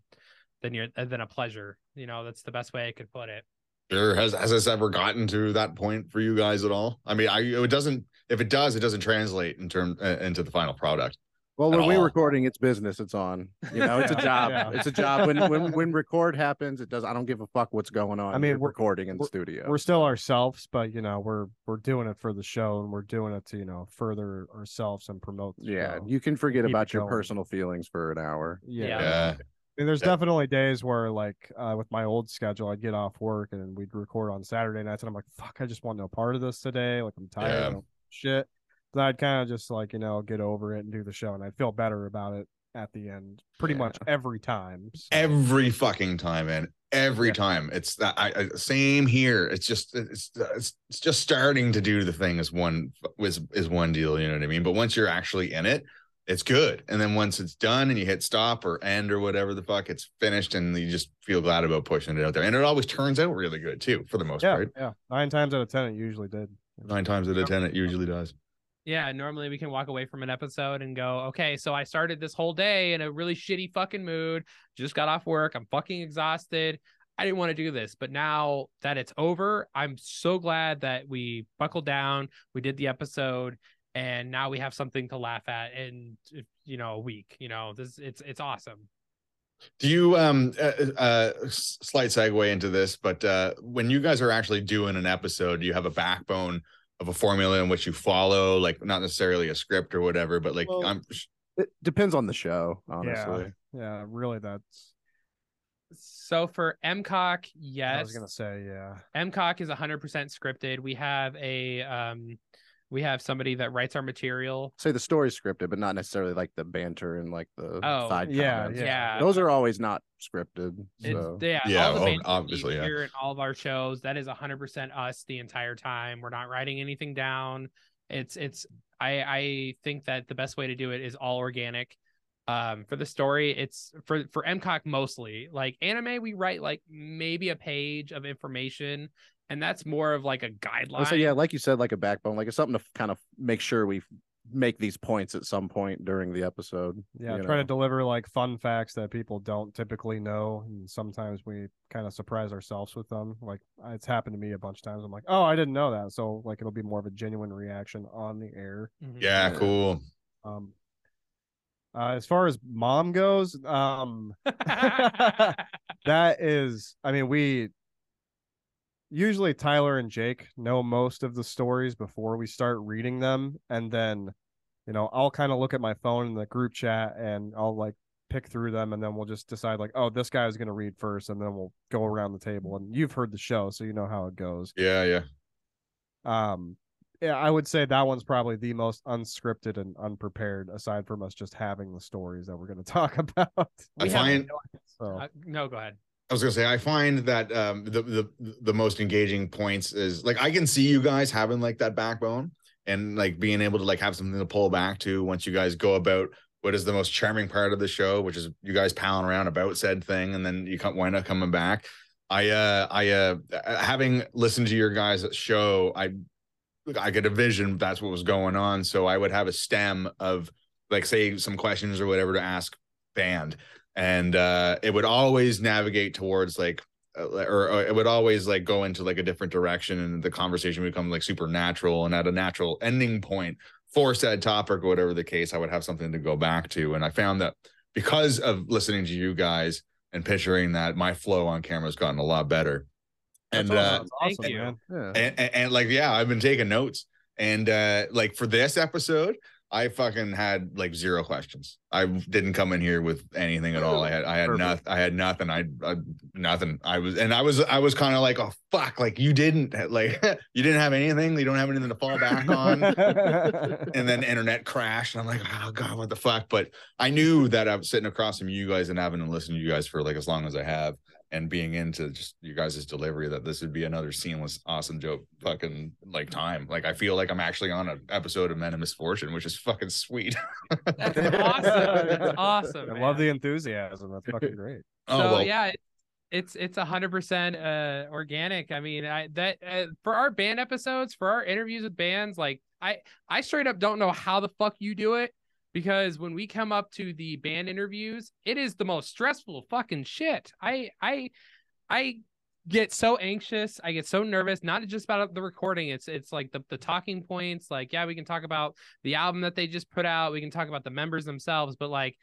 than your than a pleasure. You know, that's the best way I could put it. Sure. Has has this ever gotten to that point for you guys at all? I mean, I it doesn't. If it does, it doesn't translate in term uh, into the final product. Well, when we're all. recording, it's business. It's on. You know, it's a job. yeah. It's a job. When when when record happens, it does. I don't give a fuck what's going on. I mean, We're we're- recording in the studio. We're still ourselves, but you know, we're we're doing it for the show and we're doing it to, you know, further ourselves and promote the yeah, show. you can forget Keep about your going. personal feelings for an hour. Yeah. Yeah. I mean, there's Yeah. definitely days where, like, uh, with my old schedule, I'd get off work and we'd record on Saturday nights, and I'm like, "Fuck, I just want no part of this today. Like, I'm tired. Yeah. Shit." Then I'd kind of just like, you know, get over it and do the show, and I'd feel better about it at the end, pretty Yeah. much every time. So, Every fucking time, man. Every time. It's that. I, I same here. It's just it's, it's it's just starting to do the thing is one is is one deal. You know what I mean? But once you're actually in it. It's good, and then once it's done, and you hit stop or end or whatever the fuck, it's finished, and you just feel glad about pushing it out there. And it always turns out really good too, for the most yeah, part. yeah. Nine times out of ten, it usually did. Nine times out of ten, it usually does. Yeah, normally we can walk away from an episode and go, okay, so I started this whole day in a really shitty fucking mood. Just got off work. I'm fucking exhausted. I didn't want to do this. But now that it's over, I'm so glad that we buckled down. We did the episode and now we have something to laugh at in you know a week. You know, this it's it's awesome. Do you um uh, uh slight segue into this, but uh when you guys are actually doing an episode, do you have a backbone of a formula in which you follow, like not necessarily a script or whatever, but like Well, I'm It depends on the show, honestly. Yeah, yeah really. That's. So for MCOC, yes. I was gonna say, yeah. MCOC is 100% scripted. We have a um we have somebody that writes our material. Say the story's scripted, but not necessarily like the banter and like the Oh, side yeah, comments. yeah. Those are always not scripted. So yeah, Yeah, all the oh, obviously, you yeah. hear in all of our shows. That is 100% us the entire time. We're not writing anything down. It's it's I I think that the best way to do it is all organic. Um, for the story, it's for for MCOC mostly. Like anime, we write like maybe a page of information, and that's more of like a guideline. so yeah, like you said, like a backbone, like it's something to kind of make sure we make these points at some point during the episode. Yeah, you try to deliver like fun facts that people don't typically know, and sometimes we kind of surprise ourselves with them. Like it's happened to me a bunch of times. I'm like, oh, I didn't know that. So like it'll be more of a genuine reaction on the air. Mhm. yeah, Yeah. cool. Um, uh, as far as mom goes, um, that is, I mean, we usually Tyler and Jake know most of the stories before we start reading them, and then, you know, I'll kind of look at my phone in the group chat and I'll like pick through them, and then we'll just decide like, oh, this guy's gonna read first, and then we'll go around the table. And you've heard the show, so you know how it goes. Yeah, yeah. Um, yeah, I would say that one's probably the most unscripted and unprepared, aside from us just having the stories that we're going to talk about. I We have- find so Uh, no, go ahead. I was gonna say I find that um the the the most engaging points is like I can see you guys having like that backbone and like being able to like have something to pull back to once you guys go about what is the most charming part of the show, which is you guys palling around about said thing, and then you come wind up coming back. I uh I uh having listened to your guys' show, I I could envision that's what was going on. So I would have a stem of like say some questions or whatever to ask band and uh it would always navigate towards like uh, or, or it would always like go into like a different direction and the conversation would become like supernatural and at a natural ending point for said topic or whatever the case i would have something to go back to and i found that because of listening to you guys and picturing that my flow on camera has gotten a lot better and That's uh awesome, Thank awesome, you. man. Yeah. and, and, and, like yeah i've been taking notes and uh like for this episode I fucking had like zero questions. I didn't come in here with anything at all. I had I had nothing. I had nothing. I, I nothing. I was and I was I was kind of like, oh fuck, like you didn't like you didn't have anything. You don't have anything to fall back on. and then internet crashed, and I'm like, oh god, what the fuck? But I knew that I was sitting across from you guys and having to listen to you guys for like as long as I have, and being into just you guys' delivery, that this would be another seamless, awesome joke, fucking like time. Like I feel like I'm actually on an episode of Men of Misfortune, which is fucking sweet. That's awesome. That's awesome. I man. love the enthusiasm. That's fucking great. Oh, so well. yeah, it's it's a hundred percent uh organic. I mean, I that uh, for our band episodes, for our interviews with bands, like I I straight up don't know how the fuck you do it because when we come up to the band interviews, it is the most stressful fucking shit. I I I get so anxious, I get so nervous, not just about the recording. It's it's like the the talking points. Like yeah, we can talk about the album that they just put out. We can talk about the members themselves, but like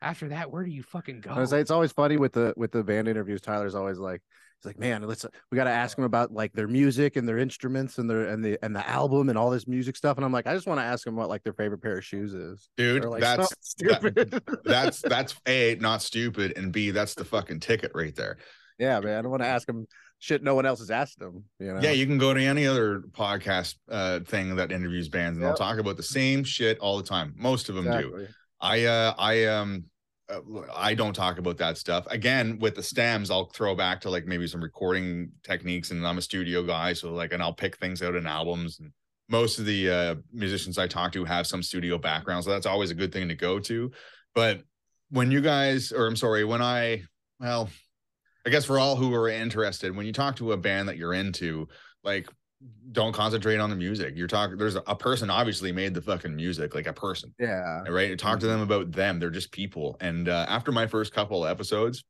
after that, where do you fucking go? I like, it's always funny with the with the band interviews. Tyler's always like, he's like, man, let's we got to ask them about like their music and their instruments and their and the and the album and all this music stuff. And I'm like, I just want to ask them what like their favorite pair of shoes is. Dude, like, that's stupid. that's that's a not stupid, and b that's the fucking ticket right there. yeah, man. I don't want to ask them shit no one else has asked them. You know? Yeah, you can go to any other podcast uh thing that interviews bands and Yep. they'll talk about the same shit all the time. Most of them do. I uh I um I don't talk about that stuff. Again, with the stems, I'll throw back to like maybe some recording techniques and I'm a studio guy, so like and I'll pick things out in albums and most of the uh musicians I talk to have some studio background, so that's always a good thing to go to. But when you guys or I'm sorry, when I well, I guess for all who are interested, when you talk to a band that you're into, like don't concentrate on the music. You're talking there's a, person obviously made the fucking music, like a person Yeah. right talk to them about them they're just people and uh, after my first couple of episodes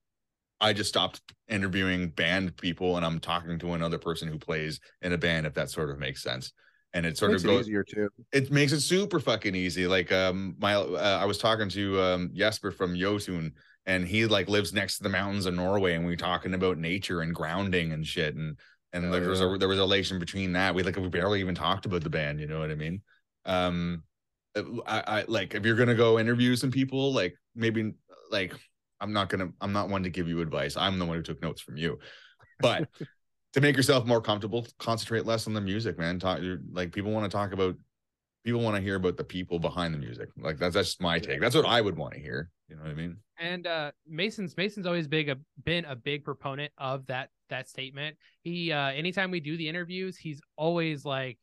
i just stopped interviewing band people and i'm talking to another person who plays in a band if that sort of makes sense and it sort Makes of it goes easier too. it makes it super fucking easy like um my uh, i was talking to um jesper from jotun and he like lives next to the mountains of norway and we were talking about nature and grounding and shit and and Oh, there was yeah. a there was a relation between that. We like we barely even talked about the band you know what i mean? Um I, I like if you're gonna go interview some people like maybe like i'm not gonna i'm not one to give you advice. I'm the one who took notes from you. But to make yourself more comfortable concentrate less on the music man. Talk like people want to talk about people want to hear about the people behind the music. Like that's that's my take. That's what i would want to hear. You know what i mean? And uh mason's mason's always big a, been a big proponent of that that statement. He uh anytime we do the interviews he's always like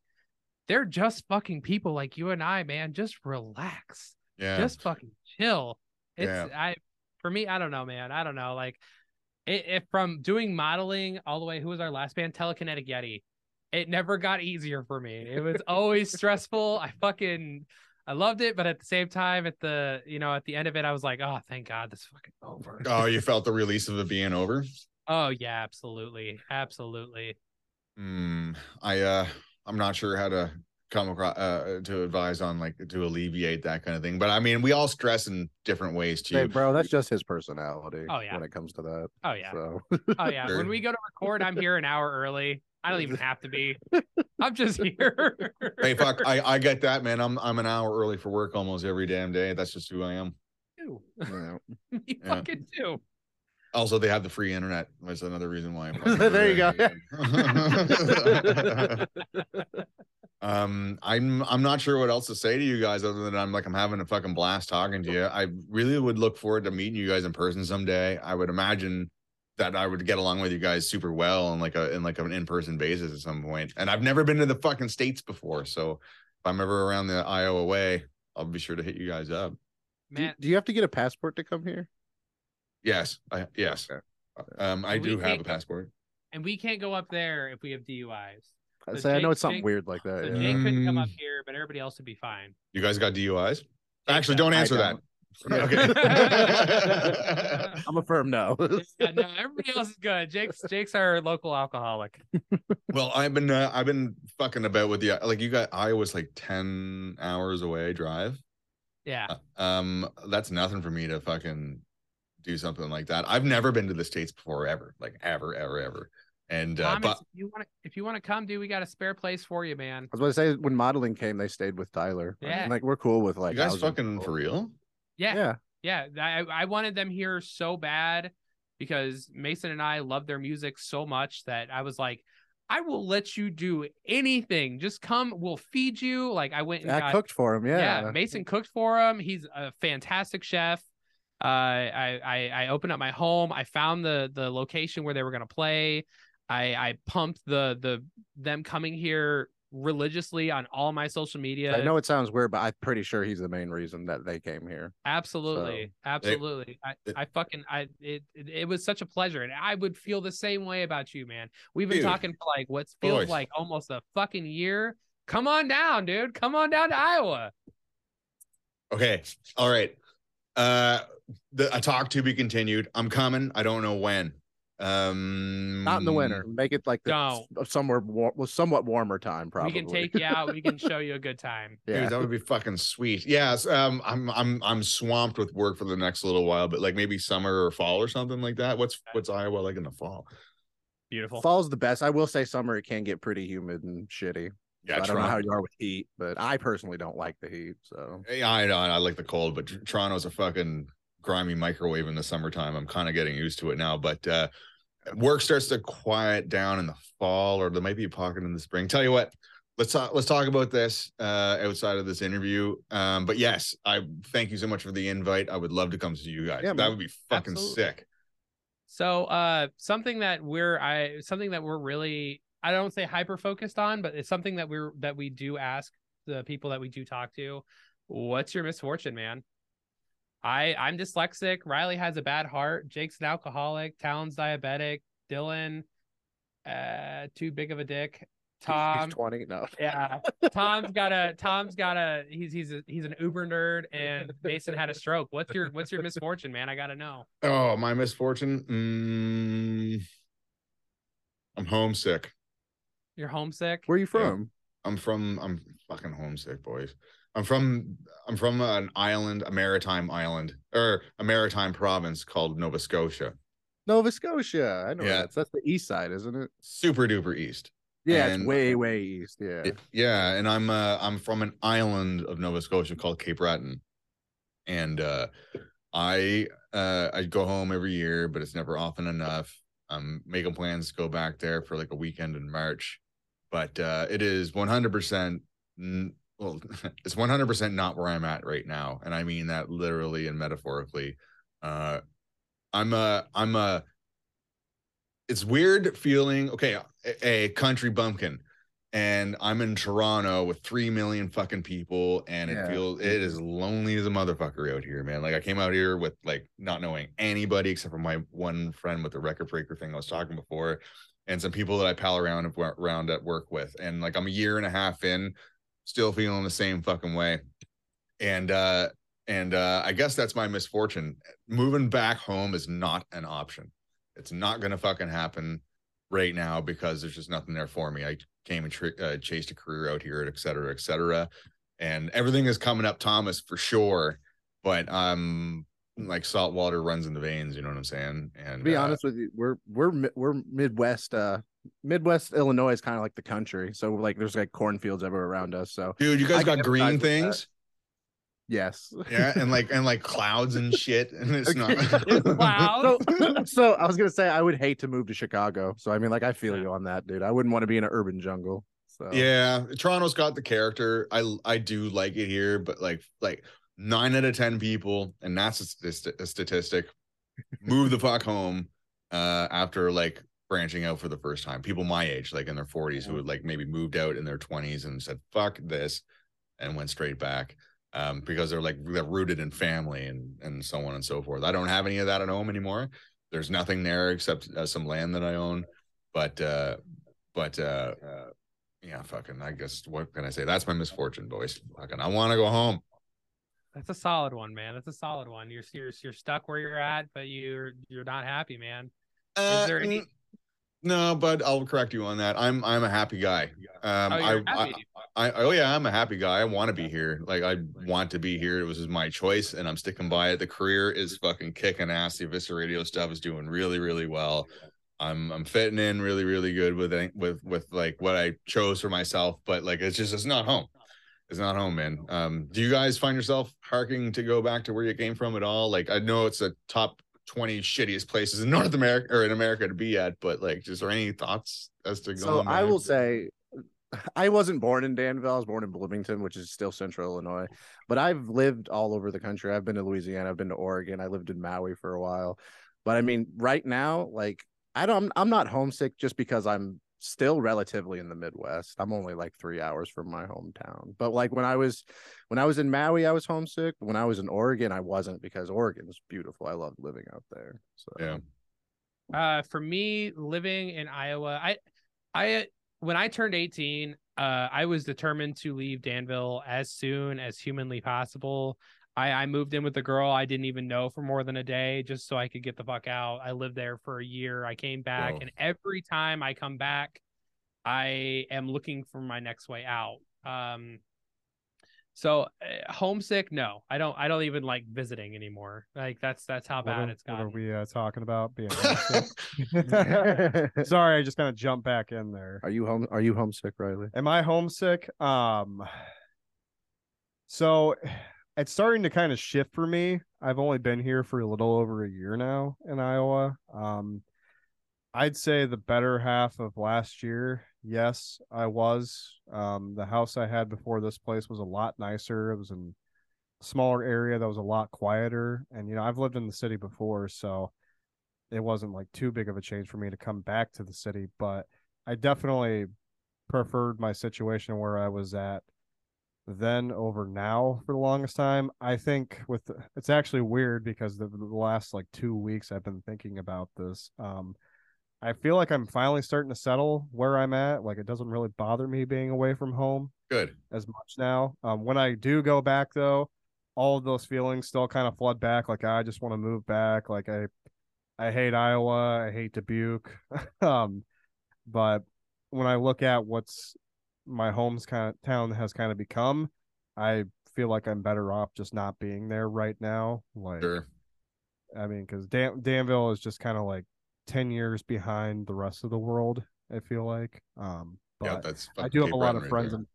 they're just fucking people like you and i man. Just relax. Yeah. Just fucking chill. It's Yeah. i for me i don't know man. I don't know. Like it, if from doing modeling all the way who was our last band? Telekinetic yeti. It never got easier for me. It was always stressful. I fucking i loved it but at the same time at the you know at the end of it i was like oh thank god this is fucking over. Oh you felt the release of it being over oh yeah absolutely absolutely Hmm. i uh i'm not sure how to come across uh to advise on like to alleviate that kind of thing but i mean we all stress in different ways too Hey, bro, that's just his personality. Oh, yeah. When it comes to that. oh yeah So oh yeah when we go to record i'm here an hour early i don't even have to be i'm just here hey fuck i i get that man i'm i'm an hour early for work almost every damn day that's just who i am do. yeah. you Yeah. fucking do. Also they have the free internet that's another reason why I'm There you go. um i'm i'm not sure what else to say to you guys other than i'm like i'm having a fucking blast talking to you i really would look forward to meeting you guys in person someday i would imagine that i would get along with you guys super well on like a in like an in-person basis at some point. point and i've never been to the fucking states before so if i'm ever around the iowa way i'll be sure to hit you guys up Do, Man, do you have to get a passport to come here? Yes i yes Okay. um i We do have a passport and we can't go up there if we have DUIs. I So say I know it's something Jake- weird like So that. yeah. Jake couldn't come up Mm. here, but everybody else would be fine. you guys got duis Jake actually does. don't answer that don't. okay I'm a firm no. Yeah, no, everybody else is good. Jake's Jake's our local alcoholic. Well, I've been uh, I've been fucking about with the like you got Iowa's like ten hours away drive. Yeah. Um, that's nothing for me to fucking do something like that. I've never been to the states before, ever, like ever, ever, ever. And uh, Thomas, but if you want to, if you want to come, dude, we got a spare place for you, man. I was going to say when modeling came, they stayed with Tyler. I mean, Yeah. like we're cool with like you guys fucking people. for real? Yeah, Yeah, yeah. I I wanted them here so bad because Mason and I love their music so much that I was like, I will let you do anything. Just come, we'll feed you. Like I went and I got cooked for him. Yeah. Yeah, Mason cooked for him. He's a fantastic chef. Uh, I, I I opened up my home. I found the the location where they were gonna play. I I pumped the the them coming here religiously on all my social media. I know it sounds weird, but I'm pretty sure he's the main reason that they came here. Absolutely, absolutely. I, I fucking I it, it it was such a pleasure, and I would feel the same way about you, man. We've been Dude. talking for like what feels Boys. like almost a fucking year. Come on down, dude. Come on down to Iowa. Okay. All right. Uh the a talk to be continued. I'm coming. I don't know when. Um Not in the winter. Make it like the Don't. s- somewhere war- well, somewhat warmer time. Probably We can take you out. We can show you a good time. Dude, yeah. that would be fucking sweet. Yes, um, I'm I'm I'm swamped with work for the next little while, but like maybe summer or fall or something like that. What's what's Iowa like in the fall? Beautiful. Fall's the best. I will say summer it can get pretty humid and shitty. Yeah, So I don't know Toronto- how you are with heat, but I personally don't like the heat. So Yeah, I know. I like the cold, but Tr- Toronto's a fucking grimy microwave in the summertime. I'm kind of getting used to it now, but uh work starts to quiet down in the fall, or there might be a pocket in the spring. Tell you what, let's talk. Let's talk about this uh outside of this interview. Um, but yes, I thank you so much for the invite. I would love to come see you guys. Yeah, that man. would be fucking Absolutely. sick. So uh something that we're I something that we're really I don't say hyper focused on, but it's something that we're that we do ask the people that we do talk to, what's your misfortune, man? I I'm dyslexic, Riley has a bad heart, Jake's an alcoholic, Talon's diabetic, Dylan uh too big of a dick. Tom he's twenty. No, yeah, Tom's got a Tom's got a he's he's a, he's an Uber nerd and Mason had a stroke. What's your what's your misfortune, man? I got to know. Oh, my misfortune. Mm, I'm homesick. You're homesick? where are you from? I'm from. I'm fucking homesick, boys. I'm from. I'm from an island, a maritime island, or a maritime province called Nova Scotia. Nova Scotia. I know Yeah. that's that's the east side, isn't it? Super duper east. Yeah, And- it's way way east. Yeah. Y- Yeah, and I'm uh I'm from an island of Nova Scotia called Cape Breton. And uh I uh I go home every year, but it's never often enough. I'm making plans to go back there for like a weekend in March. But uh it is 100% n- well it's 100% not where I'm at right now, and I mean that literally and metaphorically. Uh I'm a I'm a it's weird feeling okay a, a country bumpkin and I'm in Toronto with three million fucking people, and it Yeah. feels it is lonely as a motherfucker out here, man. Like I came out here with like not knowing anybody except for my one friend with the record breaker thing I was talking before, and some people that I pal around around at work with, and like I'm a year and a half in, still feeling the same fucking way, and uh and uh I guess that's my misfortune. Moving back home is not an option. It's not gonna fucking happen right now because there's just nothing there for me. I came and tr- uh, chased a career out here, et cetera, et cetera. And everything is coming up Thomas for sure. But um like salt water runs in the veins, you know what I'm saying? And To be uh, honest with you, we're we're we're Midwest. uh Midwest Illinois is kind of like the country, so like there's like cornfields everywhere around us. So dude, you guys can got green things. yes. Yeah, and like and like clouds and shit. And it's not Wow. So, so I was gonna say I would hate to move to Chicago. So I mean, like I feel you on that, dude. I wouldn't want to be in an urban jungle. So Yeah, Toronto's got the character. I I do like it here, but like like nine out of ten people, and that's a, statist- a statistic, move the fuck home uh after like branching out for the first time. People my age, like in their 40s, who had like maybe moved out in their 20s and said fuck this, and went straight back. Um, because they're like they're rooted in family and and so on and so forth. I don't have any of that at home anymore. There's nothing there except uh, some land that I own, but uh, but uh, uh yeah, fucking. I guess what can I say? That's my misfortune, boys. Fucking, I want to go home. That's a solid one, man. That's a solid one. You're you're you're stuck where you're at, but you're you're not happy, man. Uh, there any- No, but I'll correct you on that. I'm I'm a happy guy. Um, Oh, I, you're I, happy. I oh yeah, I'm a happy guy. I want to be here. Like I want to be here. It was my choice, and I'm sticking by it. The career is fucking kicking ass. The Eviscera Radio stuff is doing really really well. I'm I'm fitting in really really good with with with like what I chose for myself, but like it's just it's not home. It's not home, man. Um, do you guys find yourself harking to go back to where you came from at all? Like I know it's a top 20 shittiest places in North America or in America to be at, but like just are any thoughts as to So I will say, I wasn't born in Danville. I was born in Bloomington, which is still Central Illinois. But I've lived all over the country. I've been to Louisiana. I've been to Oregon. I lived in Maui for a while. But I mean, right now, like I don't. I'm not homesick just because I'm still relatively in the Midwest. I'm only like three hours from my hometown. But like when I was when I was in Maui, I was homesick. When I was in Oregon, I wasn't because Oregon's beautiful. I loved living out there. So yeah. Uh, for me, living in Iowa, I, I, when I turned 18, uh, I was determined to leave Danville as soon as humanly possible. I, I moved in with a girl I didn't even know for more than a day just so I could get the fuck out. I lived there for a year. I came back, Whoa. and every time I come back, I am looking for my next way out. Um, so uh, homesick, no, I don't. I don't even like visiting anymore. Like that's that's how What bad are, it's what gotten. are we uh, talking about? Being homesick? Sorry, I just kind of jumped back in there. Are you home? Are you homesick, Riley? Am I homesick? Um, so it's starting to kind of shift for me. I've only been here for a little over a year now in Iowa. Um, I'd say the better half of last year, yes, I was. Um, the house I had before this place was a lot nicer. It was in a smaller area that was a lot quieter. And, you know, I've lived in the city before, so it wasn't like too big of a change for me to come back to the city. But I definitely preferred my situation where I was at then over now for the longest time. I think with the, it's actually weird because the, the last like two weeks I've been thinking about this. Um, I feel like I'm finally starting to settle where I'm at. Like it doesn't really bother me being away from home Good. as much now. Um, when I do go back though, all of those feelings still kind of flood back. Like I just want to move back. Like I, I hate Iowa. I hate Dubuque. um, but when I look at what's my home's kind of town has kind of become, I feel like I'm better off just not being there right now. Like, Sure. I mean, because Dan- Danville is just kind of like ten years behind the rest of the world. I feel like. Um, but Yeah, that's I do have a lot Breton of friends. there. in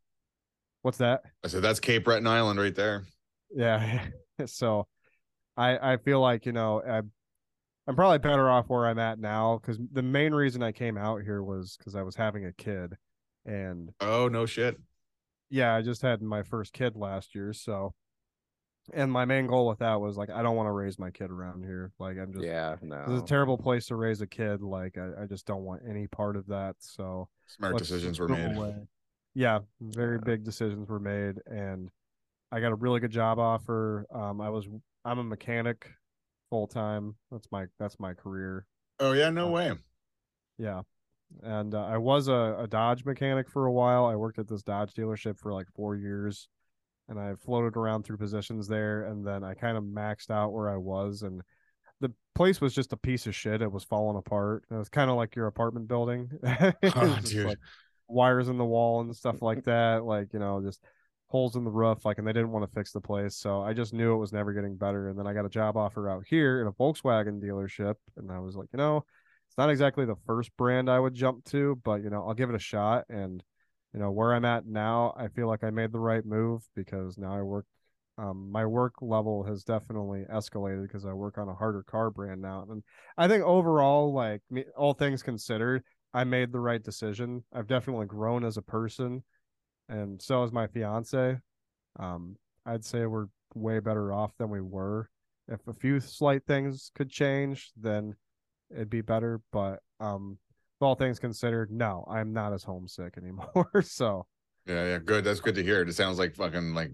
What's that? I said that's Cape Breton Island right there. Yeah. so I I feel like, you know, I I'm probably better off where I'm at now because the main reason I came out here was because I was having a kid. And Oh no shit. yeah, I just had my first kid last year. So and my main goal with that was like I don't want to raise my kid around here. Like I'm just Yeah, It's no. a terrible place to raise a kid. Like I, I just don't want any part of that. So Smart decisions were made. away. Yeah, very big decisions were made, and I got a really good job offer. Um, I was I'm a mechanic full time. That's my that's my career. Oh yeah, no Uh, way. Yeah, and uh, I was a, a Dodge mechanic for a while. I worked at this Dodge dealership for like four years, and I floated around through positions there, and then I kind of maxed out where I was, and the place was just a piece of shit. It was falling apart. It was kind of like your apartment building, oh, dude. Like wires in the wall and stuff like that. Like you know, just holes in the roof. Like, and they didn't want to fix the place, so I just knew it was never getting better. And then I got a job offer out here in a Volkswagen dealership, and I was like, you know, it's not exactly the first brand I would jump to, but you know, I'll give it a shot. And you know, where I'm at now, I feel like I made the right move because now I work. Um, my work level has definitely escalated because I work on a harder car brand now, and I think overall, like all things considered, I made the right decision. I've definitely grown as a person, and so has my fiance. Um, I'd say we're way better off than we were. If a few slight things could change, then it'd be better. But um, with all things considered, no, I'm not as homesick anymore. so Yeah, yeah, good. That's good to hear. It sounds like fucking like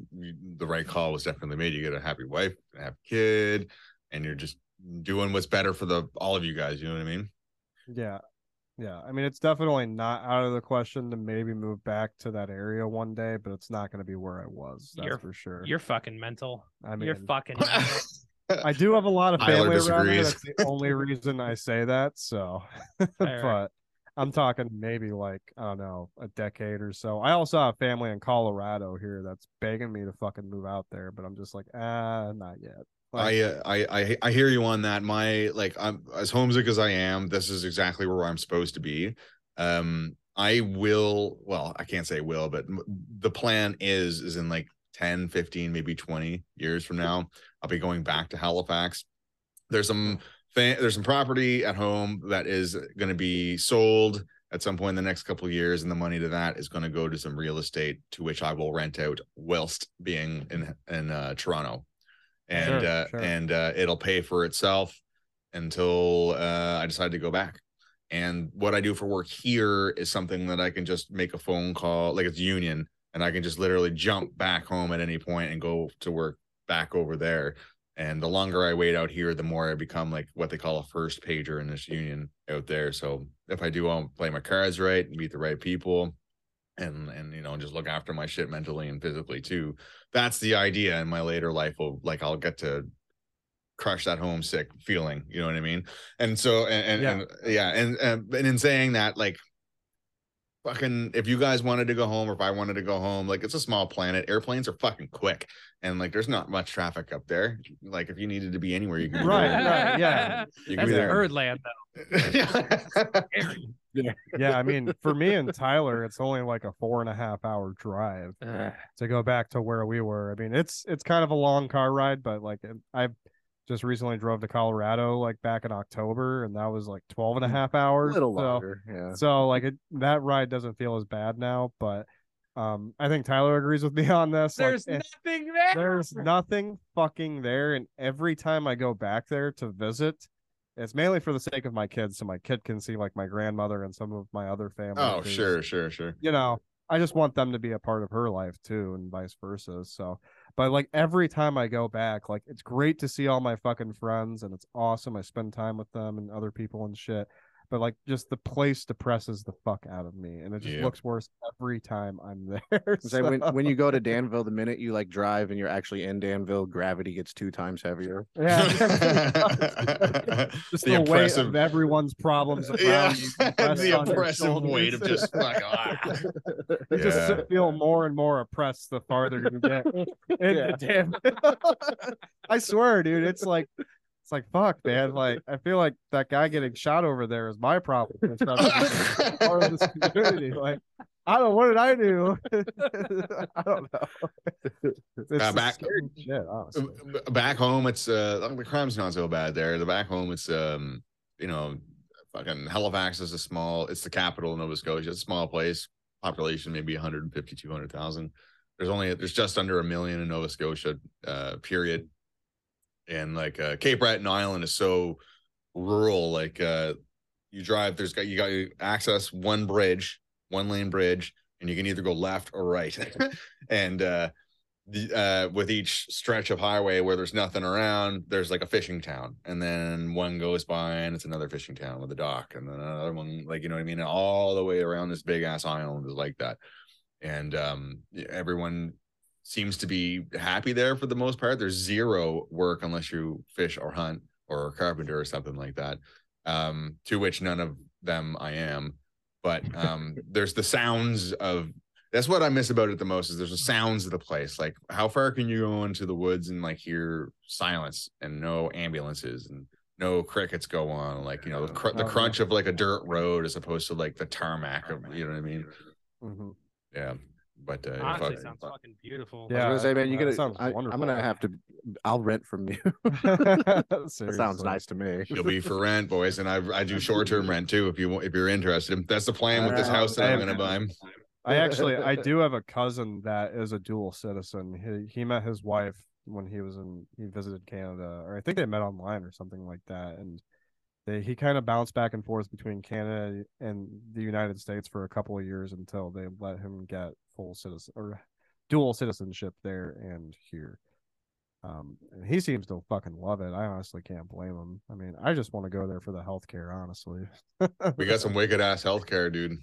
the right call was definitely made. You get a happy wife, a happy kid, and you're just doing what's better for the all of you guys. You know what I mean? yeah, yeah. I mean, it's definitely not out of the question to maybe move back to that area one day, but it's not going to be where I was. That's You're- for sure. You're fucking mental. I mean, You're fucking mental. I do have a lot of family around here. That's the only reason I say that. So, but I'm talking maybe like I don't know a decade or so. I also have family in Colorado here that's begging me to fucking move out there, but I'm just like ah, not yet. Like, I, uh, I I I hear you on that. My like I'm as homesick as I am. This is exactly where I'm supposed to be. Um, I will. Well, I can't say will, but the plan is is in like 10, 15, maybe 20 years from now. I'll be going back to Halifax. There's some there's some property at home that is going to be sold at some point in the next couple of years, and the money to that is going to go to some real estate to which I will rent out whilst being in in uh, Toronto and Sure, uh, sure. and uh, it'll pay for itself until uh, I decide to go back. And what I do for work here is something that I can just make a phone call, like it's union, and I can just literally jump back home at any point and go to work back over there. And the longer I wait out here, the more I become like what they call a first pager in this union out there. So if I do want to play my cards right, meet the right people, and and you know just look after my shit mentally and physically too that's the idea in my later life will like i'll get to crush that homesick feeling you know what i mean and so and and Yeah. and, yeah, and, and and in saying that like fucking if you guys wanted to go home or if i wanted to go home like it's a small planet. Airplanes are fucking quick. And like there's not much traffic up there. Like if you needed to be anywhere you could Right, right, yeah. you could That's be a bird land though. yeah, I mean, for me and Tyler, it's only like a four and a half hour drive to go back to where we were. I mean, it's it's kind of a long car ride, but like I just recently drove to Colorado like back in October, and that was like 12 and a half A hours. little so- longer. Yeah. So like it, that ride doesn't feel as bad now, but um, I think Tyler agrees with me on this. There's eh, nothing there. there's nothing fucking there, and every time I go back there to visit, it's mainly for the sake of my kids, so my kid can see like my grandmother and some of my other family. oh 'cause, sure sure sure You know, I just want them to be a part of her life too, and vice versa. So, but like every time I go back, like it's great to see all my fucking friends, and it's awesome. I spend time with them and other people and shit. But like, just the place depresses the fuck out of me, and it just Yep. looks worse every time I'm there. Say when when you go to Danville, the minute you like drive and you're actually in Danville, gravity gets two times heavier. Yeah. just The the, weight of everyone's problems around yeah you. the oppressive weight of just like ah. you just feel more and more oppressed the farther you get into Yeah. damn. I swear, dude, it's like it's like fuck, man. Like I feel like that guy getting shot over there is my problem. It's not part of this community. Like I don't. Know, what did I do? I don't know. Uh, back- shit, back home it's uh the crime's not so bad there the back home it's um you know fucking halifax is a small it's the capital of nova scotia it's a small place population maybe 150 200000 there's only there's just under a million in nova scotia uh period and like uh cape breton island is so rural like uh you drive there's got you got access one bridge one lane bridge and you can either go left or right. And uh the, uh, with each stretch of highway where there's nothing around, there's like a fishing town, and then one goes by and it's another fishing town with a dock, and then another one, like you know what I mean, all the way around this big ass island is like that, and um, everyone seems to be happy there for the most part. There's zero work unless you fish or hunt or a carpenter or something like that. Um, to which none of them I am, but um, there's the sounds of that's what I miss about it the most is there's the sounds of the place. Like how far can you go into the woods and like hear silence and no ambulances and no crickets go on, like you know the, cr- the crunch of like a dirt road as opposed to like the tarmac of you know what I mean? Mhm. Yeah, but uh, Honestly, fuck- sounds fucking beautiful. Yeah, I was gonna say, man, you that gotta. sounds I, I'm gonna have to. I'll rent from you. that sounds nice to me. You'll be for rent, boys, and I I do short term rent too if you if you're interested. That's the plan with this house that I'm gonna buy. I actually I do have a cousin that is a dual citizen. He he met his wife when he was in he visited Canada, or I think they met online or something like that. And they he kind of bounced back and forth between Canada and the United States for a couple of years until they let him get full citizen or dual citizenship there and here. Um, and he seems to fucking love it. I honestly can't blame him. I mean, I just want to go there for the healthcare, honestly. We got some wicked ass healthcare, dude.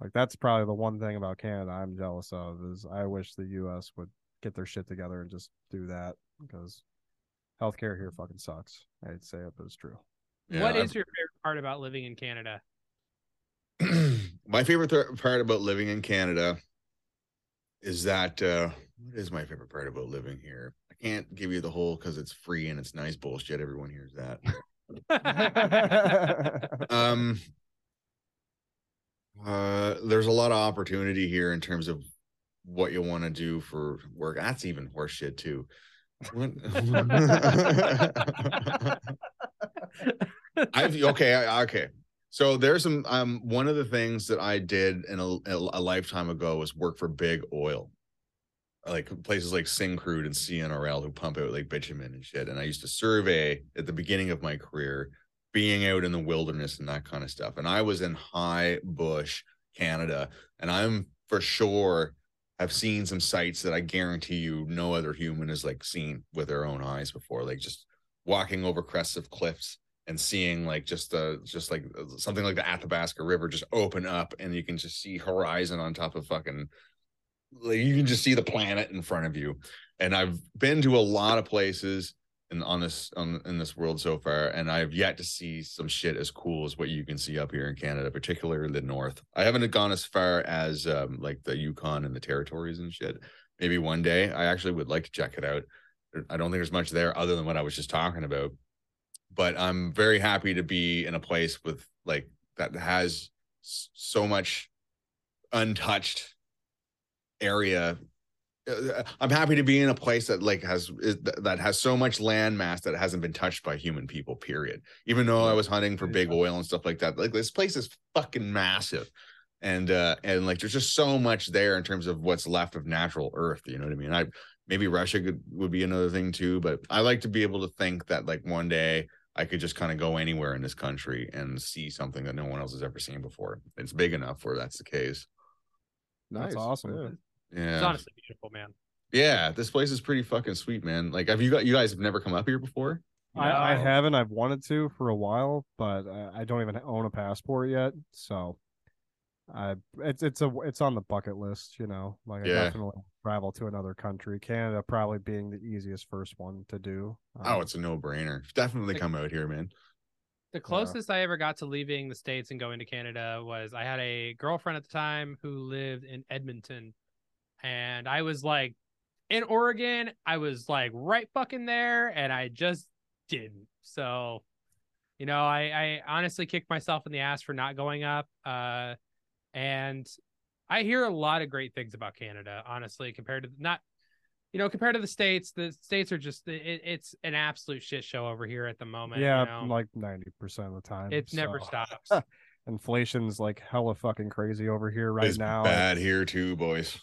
Like that's probably the one thing about Canada I'm jealous of is I wish the US would get their shit together and just do that because healthcare here fucking sucks. I'd say it, but it's true. Yeah, what I've- is your favorite part about living in Canada? My favorite th- part about living in Canada is that uh what is my favorite part about living here? I can't give you the whole because it's free and it's nice bullshit. Everyone hears that. um uh there's a lot of opportunity here in terms of what you want to do for work. That's even horseshit too. I've okay, I- okay. So there's some um one of the things that I did in a, a lifetime ago was work for big oil. Like places like Syncrude and CNRL who pump out like bitumen and shit. And I used to survey at the beginning of my career, being out in the wilderness and that kind of stuff. And I was in high bush, Canada, and I'm for sure have seen some sites that I guarantee you no other human has like seen with their own eyes before. Like just walking over crests of cliffs and seeing like just uh just like uh, something like the Athabasca River just open up and you can just see horizon on top of fucking like you can just see the planet in front of you. And I've been to a lot of places in on this on in this world so far, and I've yet to see some shit as cool as what you can see up here in Canada, particularly the north. I haven't gone as far as um like the Yukon and the territories and shit. Maybe one day I actually would like to check it out. I don't think there's much there other than what I was just talking about. But I'm very happy to be in a place with like that has so much untouched area uh, I'm happy to be in a place that like has is, that has so much land mass that hasn't been touched by human people. Period. Even though I was hunting for big oil and stuff like that, like this place is fucking massive, and uh and like there's just so much there in terms of what's left of natural Earth. You know what I mean? I maybe Russia could would be another thing too, but I like to be able to think that like one day I could just kind of go anywhere in this country and see something that no one else has ever seen before. It's big enough where that's the case. Nice. That's awesome. Yeah. It's honestly beautiful, man. Yeah, this place is pretty fucking sweet, man. Like, have you got you guys have never come up here before? I, I haven't. I've wanted to for a while, but I, I don't even own a passport yet. So, I it's it's a it's on the bucket list. You know, like I Yeah. definitely travel to another country. Canada probably being the easiest first one to do. Oh, it's a no brainer. Definitely come out here, man. The closest I ever got to leaving the States and going to Canada was I had a girlfriend at the time who lived in Edmonton. And I was like in Oregon, I was like right fucking there, and I just didn't. So, you know, I, I honestly kicked myself in the ass for not going up. Uh and I hear a lot of great things about Canada, honestly, compared to not you know, compared to the states, the states are just it, it's an absolute shit show over here at the moment. yeah, you know? like ninety percent of the time. It never stops. Inflation's like hella fucking crazy over here right it's now. bad here too, boys.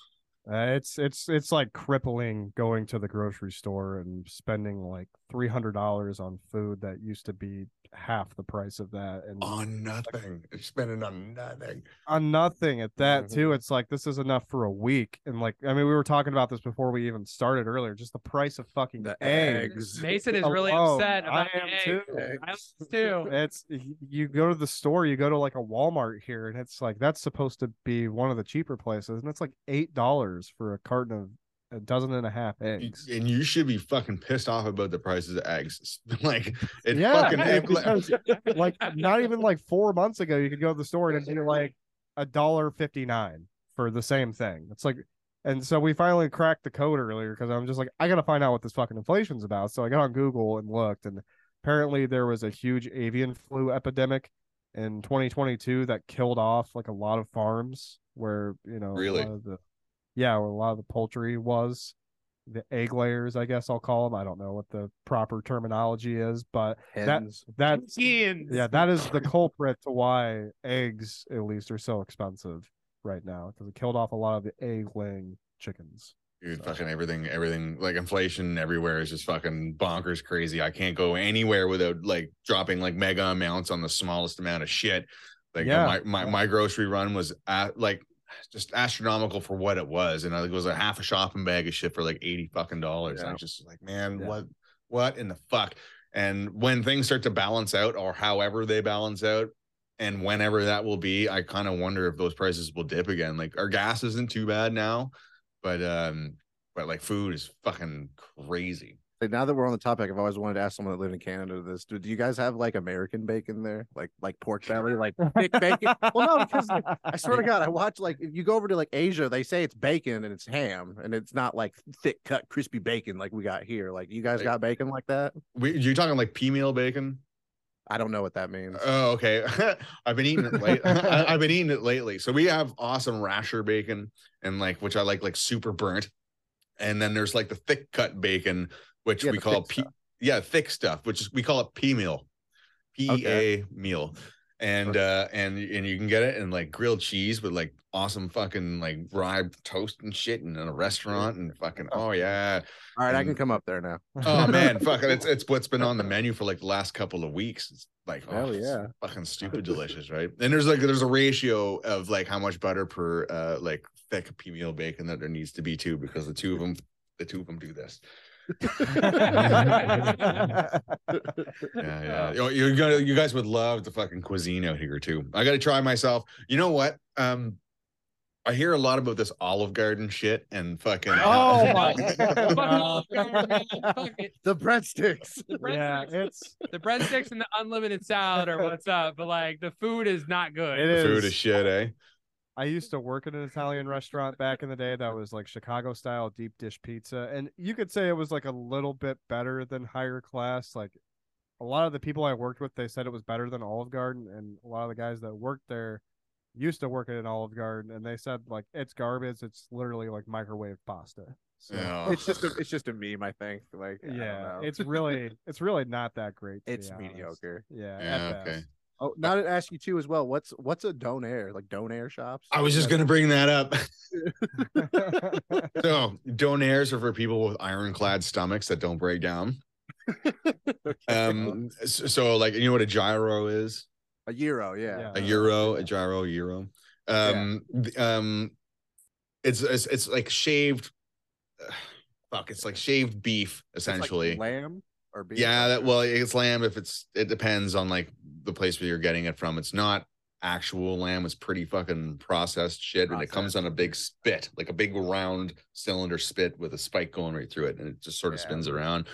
Uh, it's it's it's like crippling going to the grocery store and spending like three hundred dollars on food that used to be half the price of that and On nothing. You're spending on nothing. on nothing at that Mhm. too. It's like this is enough for a week. And like I mean, we were talking about this before we even started earlier. Just the price of fucking The eggs. eggs. Mason is really alone. upset about I am the too. eggs. I too. It's you go to the store, you go to like a Walmart here, and it's like that's supposed to be one of the cheaper places, and it's like eight dollars for a carton of a dozen and a half eggs. And you should be fucking pissed off about the prices of eggs. like it yeah, fucking it- because, like not even like four months ago, you could go to the store and it'd be like a dollar fifty nine for the same thing. It's like, and so we finally cracked the code earlier because I'm just like, I gotta find out what this fucking inflation's about. So I got on Google and looked, and apparently there was a huge avian flu epidemic in 2022 that killed off like a lot of farms where you know Really? the yeah where a lot of the poultry was the egg layers i guess i'll call them i don't know what the proper terminology is but Hens. that that's Skins. yeah that is the culprit to why eggs at least are so expensive right now because it killed off a lot of the egg laying chickens Dude, fucking everything, everything like inflation everywhere is just fucking bonkers crazy. I can't go anywhere without like dropping like mega amounts on the smallest amount of shit. Like Yeah. my, my my grocery run was at like just astronomical for what it was. And I think it was a half a shopping bag of shit for like 80 fucking dollars. And I Yeah. was just like, man, Yeah. what what in the fuck? And when things start to balance out, or however they balance out, and whenever that will be, I kind of wonder if those prices will dip again. Like our gas isn't too bad now, but um, but like food is fucking crazy. Like, now that we're on the topic, I've always wanted to ask someone that lived in Canada this. Do, do you guys have like American bacon there? Like like pork belly, like thick bacon? Well, no, because like, I swear to God, I watch like if you go over to like Asia, they say it's bacon and it's ham, and it's not like thick cut crispy bacon like we got here. Like you guys Like- got bacon like that? We, you talking like peameal bacon? I don't know what that means. Oh, okay. I've been eating it late. I, I've been eating it lately. So we have awesome rasher bacon and like which I like like super burnt. And then there's like the thick cut bacon, which Yeah, we call P stuff. yeah, thick stuff, which is we call it peameal. P A meal. And uh and and you can get it in like grilled cheese with like awesome fucking like rye toast and shit and in a restaurant and fucking oh yeah. All right, I can come up there now. Oh man, fuck it's it's what's been on the menu for like the last couple of weeks. It's like oh, Hell yeah. fucking stupid delicious, right? And there's like there's a ratio of like how much butter per uh like thick peameal bacon that there needs to be too, because the two of them the two of them do this. Yeah, yeah. You, you're gonna you guys would love the fucking cuisine out here too. I gotta try myself. You know what? Um I hear a lot about this Olive Garden shit and fucking Oh my the breadsticks. The Yeah, it's the breadsticks and the unlimited salad are what's up, but like the food is not good. it is. food is shit, eh? I used to work at an Italian restaurant back in the day that was like Chicago style deep dish pizza. And you could say it was like a little bit better than higher class. Like a lot of the people I worked with, they said it was better than Olive Garden. And a lot of the guys that worked there used to work at an Olive Garden and they said like it's garbage. It's literally like microwave pasta. So Yeah. It's just a, it's just a meme, I think. Like I don't yeah, know. it's really it's really not that great. it's mediocre. Yeah. Yeah, okay. best. Oh, now to ask you too as well. What's what's a donair? Like donair shops? I was just gonna bring that up. so donairs are for people with ironclad stomachs that don't break down. Um, so, so, like you know what a gyro is? a euro, yeah. Yeah. A euro, a gyro, a euro. Um, th- um, it's, it's it's like shaved. fuck, it's like shaved beef It's like essentially. lamb or beef. yeah, that well, it's lamb. If it's it depends on like the place where you're getting it from. It's not actual lamb. It's pretty fucking processed shit, and it comes on a big spit, like a big round cylinder spit with a spike going right through it, and it just sort of Yeah. spins around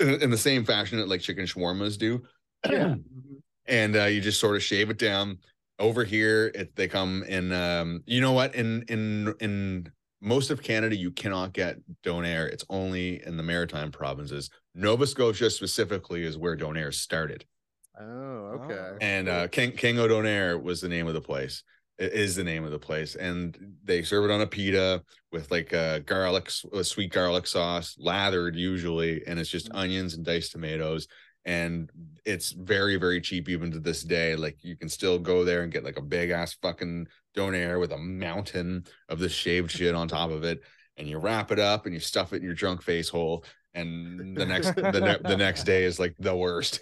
in, in the same fashion that like chicken shawarmas do. Yeah. and uh, you just sort of shave it down. Over here, it, they come in. Um, you know what? In in in most of Canada, you cannot get Donair. It's only in the maritime provinces. Nova Scotia specifically is where Donair started, Oh, okay. and uh, King King of Donair was the name of the place. It is the name of the place, and they serve it on a pita with like a garlic, a uh, sweet garlic sauce, lathered usually, and it's just mm. onions and diced tomatoes. And it's very very cheap even to this day. Like you can still go there and get like a big ass fucking donair with a mountain of the shaved shit on top of it. And you wrap it up and you stuff it in your drunk face hole and the next the, ne- the next day is like the worst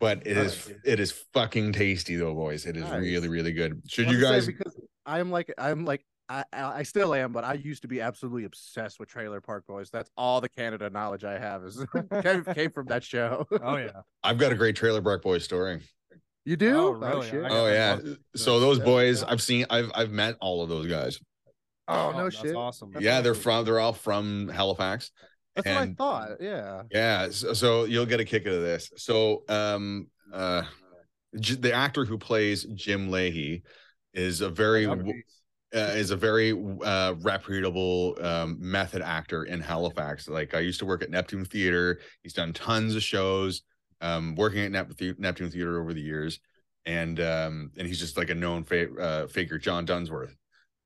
but it is it is fucking tasty though boys it is Nice. really really good should you guys say, because I'm like I'm like I, I I still am, but I used to be absolutely obsessed with Trailer Park Boys. That's all the Canada knowledge I have is came, came from that show. Oh yeah. i've got a great trailer park boy story You do? Oh, oh really? shit. Oh yeah so those boys i've seen i've i've met all of those guys Oh, no that's shit. Awesome. yeah they're from they're all from halifax That's what I thought. Yeah. Yeah, so, so you'll get a kick out of this. So, um, uh, J- the actor who plays Jim Leahy is a very uh, is a very uh, reputable um, method actor in Halifax. Like I used to work at Neptune Theater. He's done tons of shows. Um, working at Nep- Neptune Theater over the years, and um, and he's just like a known fa- uh, figure, John Dunsworth.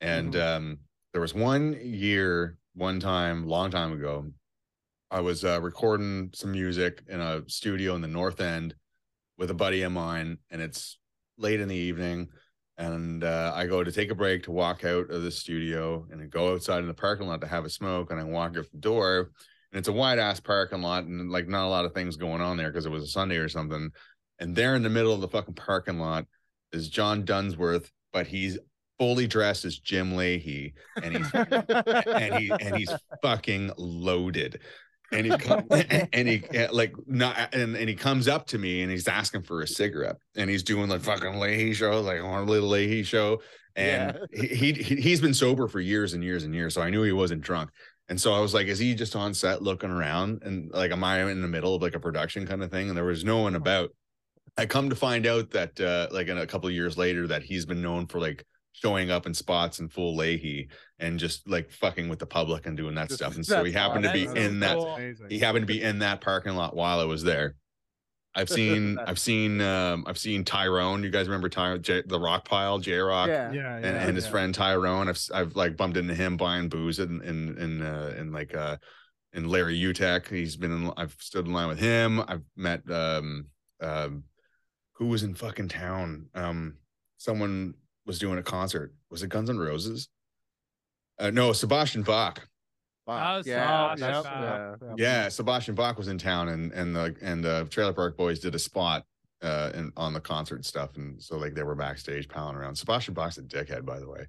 And um, there was one year, one time, long time ago, I was uh, recording some music in a studio in the North End with a buddy of mine, and it's late in the evening. And uh, I go to take a break to walk out of the studio and I go outside in the parking lot to have a smoke. And I walk out the door, and it's a wide ass parking lot, and like not a lot of things going on there because it was a Sunday or something. And there in the middle of the fucking parking lot is John Dunsworth, but he's fully dressed as Jim Leahy, and he's and he and he's fucking loaded. And he come, and he like not and, and he comes up to me and he's asking for a cigarette and he's doing like fucking Leahy show like want a little Leahy show and he, he he- he's been sober for years and years and years so I knew he wasn't drunk And so I was like, is he just on set looking around? And like, am I in the middle of like a production kind of thing? And there was no one about. I come to find out that uh like in a couple of years later that he's been known for like showing up in spots in full Leahy and just like fucking with the public and doing that Just- stuff. And so he happened to be in that cool. He happened to be in that parking lot while I was there. I've seen I've seen um I've seen Tyrone. You guys remember Ty J, the Rock Pile, J Rock? Yeah. Yeah, and, yeah, and his yeah. friend Tyrone. I've I've like bumped into him buying booze in in in uh, in like uh in Larry Uteck. He's been in, I've stood in line with him. I've met um um who was in fucking town. Um someone was doing a concert. Was it Guns N' Roses? Uh, no, Sebastian Bach. Wow. Oh, yeah, Sebastian that's- Bach. yeah. Yeah, Sebastian Bach was in town, and and the and the Trailer Park Boys did a spot uh in, on the concert stuff, and so like they were backstage palling around. Sebastian Bach's a dickhead, by the way.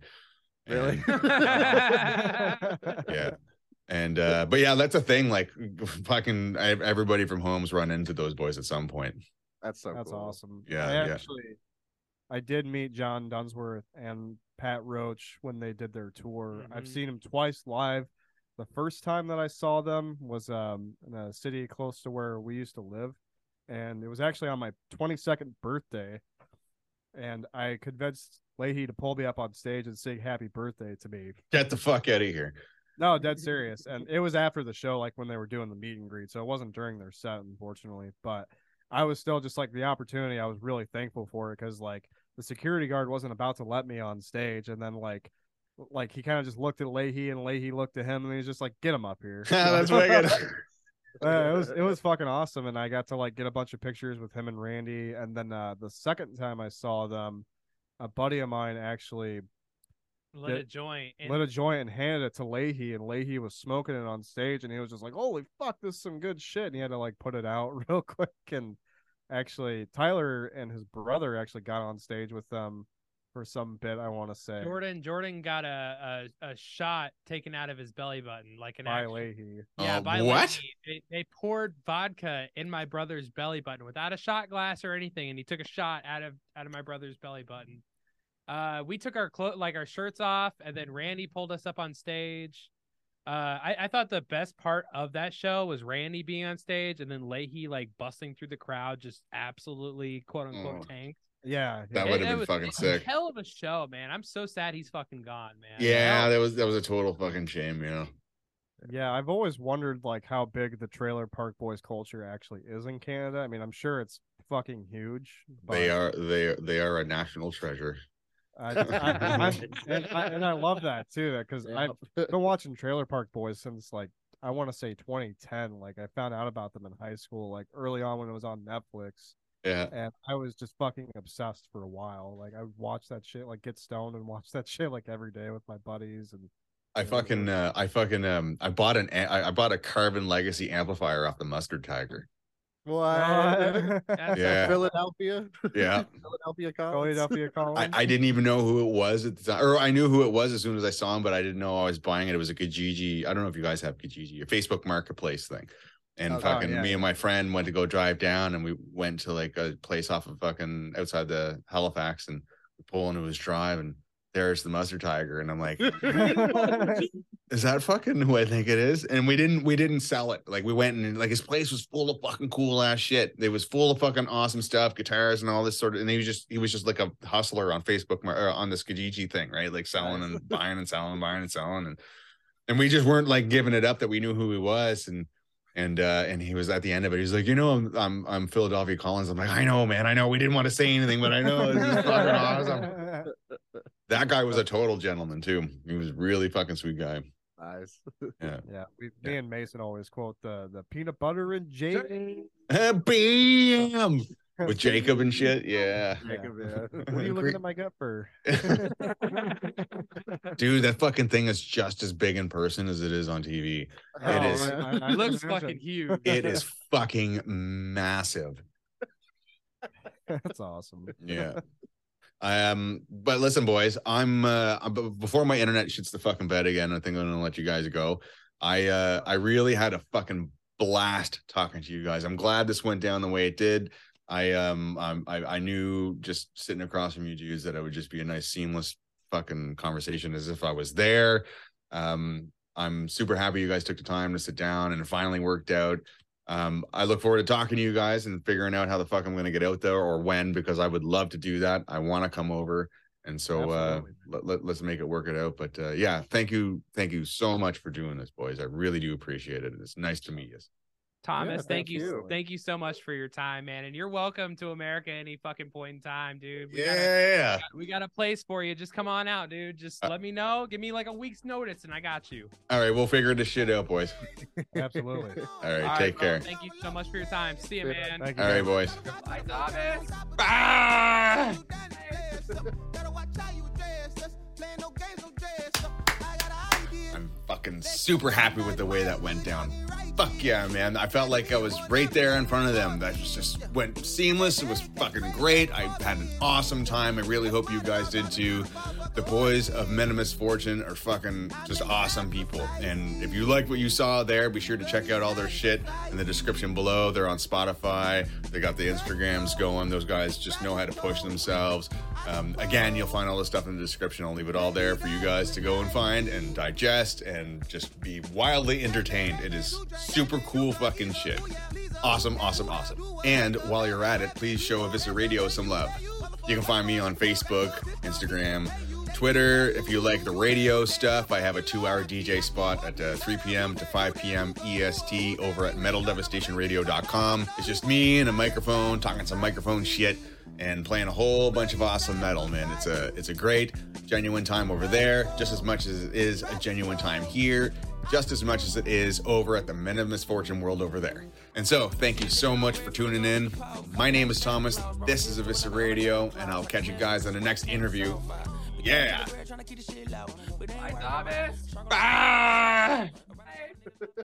Really? And- yeah. And uh but yeah, that's a thing. Like fucking everybody from homes run into those boys at some point. That's so That's cool. awesome. Yeah, I yeah. actually, I did meet John Dunsworth and Pat Roach when they did their tour. I've Mhm. seen them twice live. The first time that I saw them was um in a city close to where we used to live, and it was actually on my 22nd birthday, and I convinced Leahy to pull me up on stage and sing "Happy Birthday" to me. Get the fuck out of here. No, dead serious. And it was after the show, like when they were doing the meet and greet. So it wasn't during their set, unfortunately. But I was still just like the opportunity. I was really thankful for it because like the security guard wasn't about to let me on stage, and then like, like he kind of just looked at Leahy, and Leahy looked at him, and he's just like, "Get him up here." That's wicked. Uh, it was it was fucking awesome, and I got to like get a bunch of pictures with him and Randy. And then uh, the second time I saw them, a buddy of mine actually Lit Yeah. a joint. and- lit a joint and handed it to Leahy, and Leahy was smoking it on stage, and he was just like, "Holy fuck, this is some good shit!" And he had to like put it out real quick. And actually, Tyler and his brother actually got on stage with them for some bit. I want to say Jordan Jordan got a, a a shot taken out of his belly button, like an by actual- Leahy. Yeah, Oh, by what? Leahy. They, they poured vodka in my brother's belly button without a shot glass or anything, and he took a shot out of out of my brother's belly button. Uh, we took our clo- like our shirts off, and then Randy pulled us up on stage. Uh, I, I thought the best part of that show was Randy being on stage, and then Leahy like busting through the crowd, just absolutely quote unquote Oh. tanked. Yeah, That yeah. would have been was fucking a sick. Hell of a show, man. I'm so sad he's fucking gone, man. Yeah, that was that was a total fucking shame, you know. Yeah, I've always wondered like how big the Trailer Park Boys culture actually is in Canada. I mean, I'm sure it's fucking huge. But They are they they are a national treasure. I, I, I'm, and, I, and I love that too, because I've been watching Trailer Park Boys since like I want to say 2010. Like I found out about them in high school, like early on when it was on Netflix, Yeah. and I was just fucking obsessed for a while. Like I would watch that shit, like get stoned and watch that shit like every day with my buddies. And I fucking uh, I fucking um I bought an a- I I bought a Carvin Legacy amplifier off the Mustard Tiger. What? That's- Yeah. Philadelphia. Yeah. Philadelphia Collins. Philadelphia I, Collins. I didn't even know who it was at the time, or I knew who it was as soon as I saw him, but I didn't know I was buying it. It was a Kijiji. I don't know if you guys have Kijiji, a Facebook Marketplace thing. And Oh, fucking yeah, me and my friend went to go drive down, and we went to like a place off of fucking outside the Halifax, and we pull into his drive, and there's the Mustard Tiger, and I'm like, is that fucking who I think it is? And we didn't we didn't sell it. Like we went and like his place was full of fucking cool ass shit. It was full of fucking awesome stuff, guitars and all this sort of. And he was just he was just like a hustler on Facebook or on this Kijiji thing, right? Like selling and buying and selling, and buying and selling, and and we just weren't like giving it up that we knew who he was and. And uh, and he was at the end of it. He's like, you know, I'm I'm I'm Philadelphia Collins. I'm like, I know, man, I know. We didn't want to say anything, but I know this is fucking awesome. That guy was a total gentleman too. He was really fucking sweet guy. Nice. Yeah. Yeah, we, me and Mason always quote the the peanut butter and jam. Bam with Jacob and shit. Oh, yeah, Jacob, yeah. What are you looking at my gut for? dude, that fucking thing is just as big in person as it is on TV. Oh, It is. I- I- I He looks can fucking huge. It is fucking massive. That's awesome. Yeah. Um, but listen, boys, I'm uh before my internet shits the fucking bed again. I think I'm gonna let you guys go. I uh I really had a fucking blast talking to you guys. I'm glad this went down the way it did. I um I I knew just sitting across from you dudes that it would just be a nice seamless fucking conversation as if I was there. Um I'm super happy you guys took the time to sit down and finally worked out. Um, I look forward to talking to you guys and figuring out how the fuck I'm going to get out there or when because I would love to do that. I want to come over, and so uh, let, let, let's make it work it out. But uh, yeah, thank you, thank you so much for doing this, boys. I really do appreciate it. It's nice to meet you. Thomas, Yeah, thank thank you, you. thank you so much for your time, man. And you're welcome to America any fucking point in time, dude. We Yeah, got a- yeah, yeah. we got a place for you. Just come on out, dude. Just Uh, let me know. Give me like a week's notice, and I got you. All right, we'll figure this shit out, boys. Absolutely. All right, All right, take bro. care. Thank you so much for your time. See you, man. Thank you. All right, boys. Bye, Thomas. Ah! I'm fucking super happy with the way that went down. Fuck yeah, man. I felt like I was right there in front of them. That just, went seamless. It was fucking great. I had an awesome time. I really hope you guys did too. The boys of Men of Misfortune are fucking just awesome people. And if you like what you saw there, be sure to check out all their shit in the description below. They're on Spotify. They got the Instagrams going. Those guys just know how to push themselves. Um, again, you'll find all the stuff in the description. I'll leave it all there for you guys to go and find and digest and just be wildly entertained. It is super cool fucking shit. Awesome, awesome, awesome. And while you're at it, please show Eviscera Radio some love. You can find me on Facebook, Instagram, Twitter. If you like the radio stuff, I have a two hour DJ spot at uh, 3 p.m. to 5 p.m. EST over at metaldevastationradio.com. It's just me and a microphone talking some microphone shit and playing a whole bunch of awesome metal, man. It's a it's a great genuine time over there, just as much as it is a genuine time here, just as much as it is over at the Men of Misfortune world over there. And so, thank you so much for tuning in. My name is Thomas. This is Eviscera Radio, and I'll catch you guys on the next interview. Yeah. Bye, Thomas. Bye.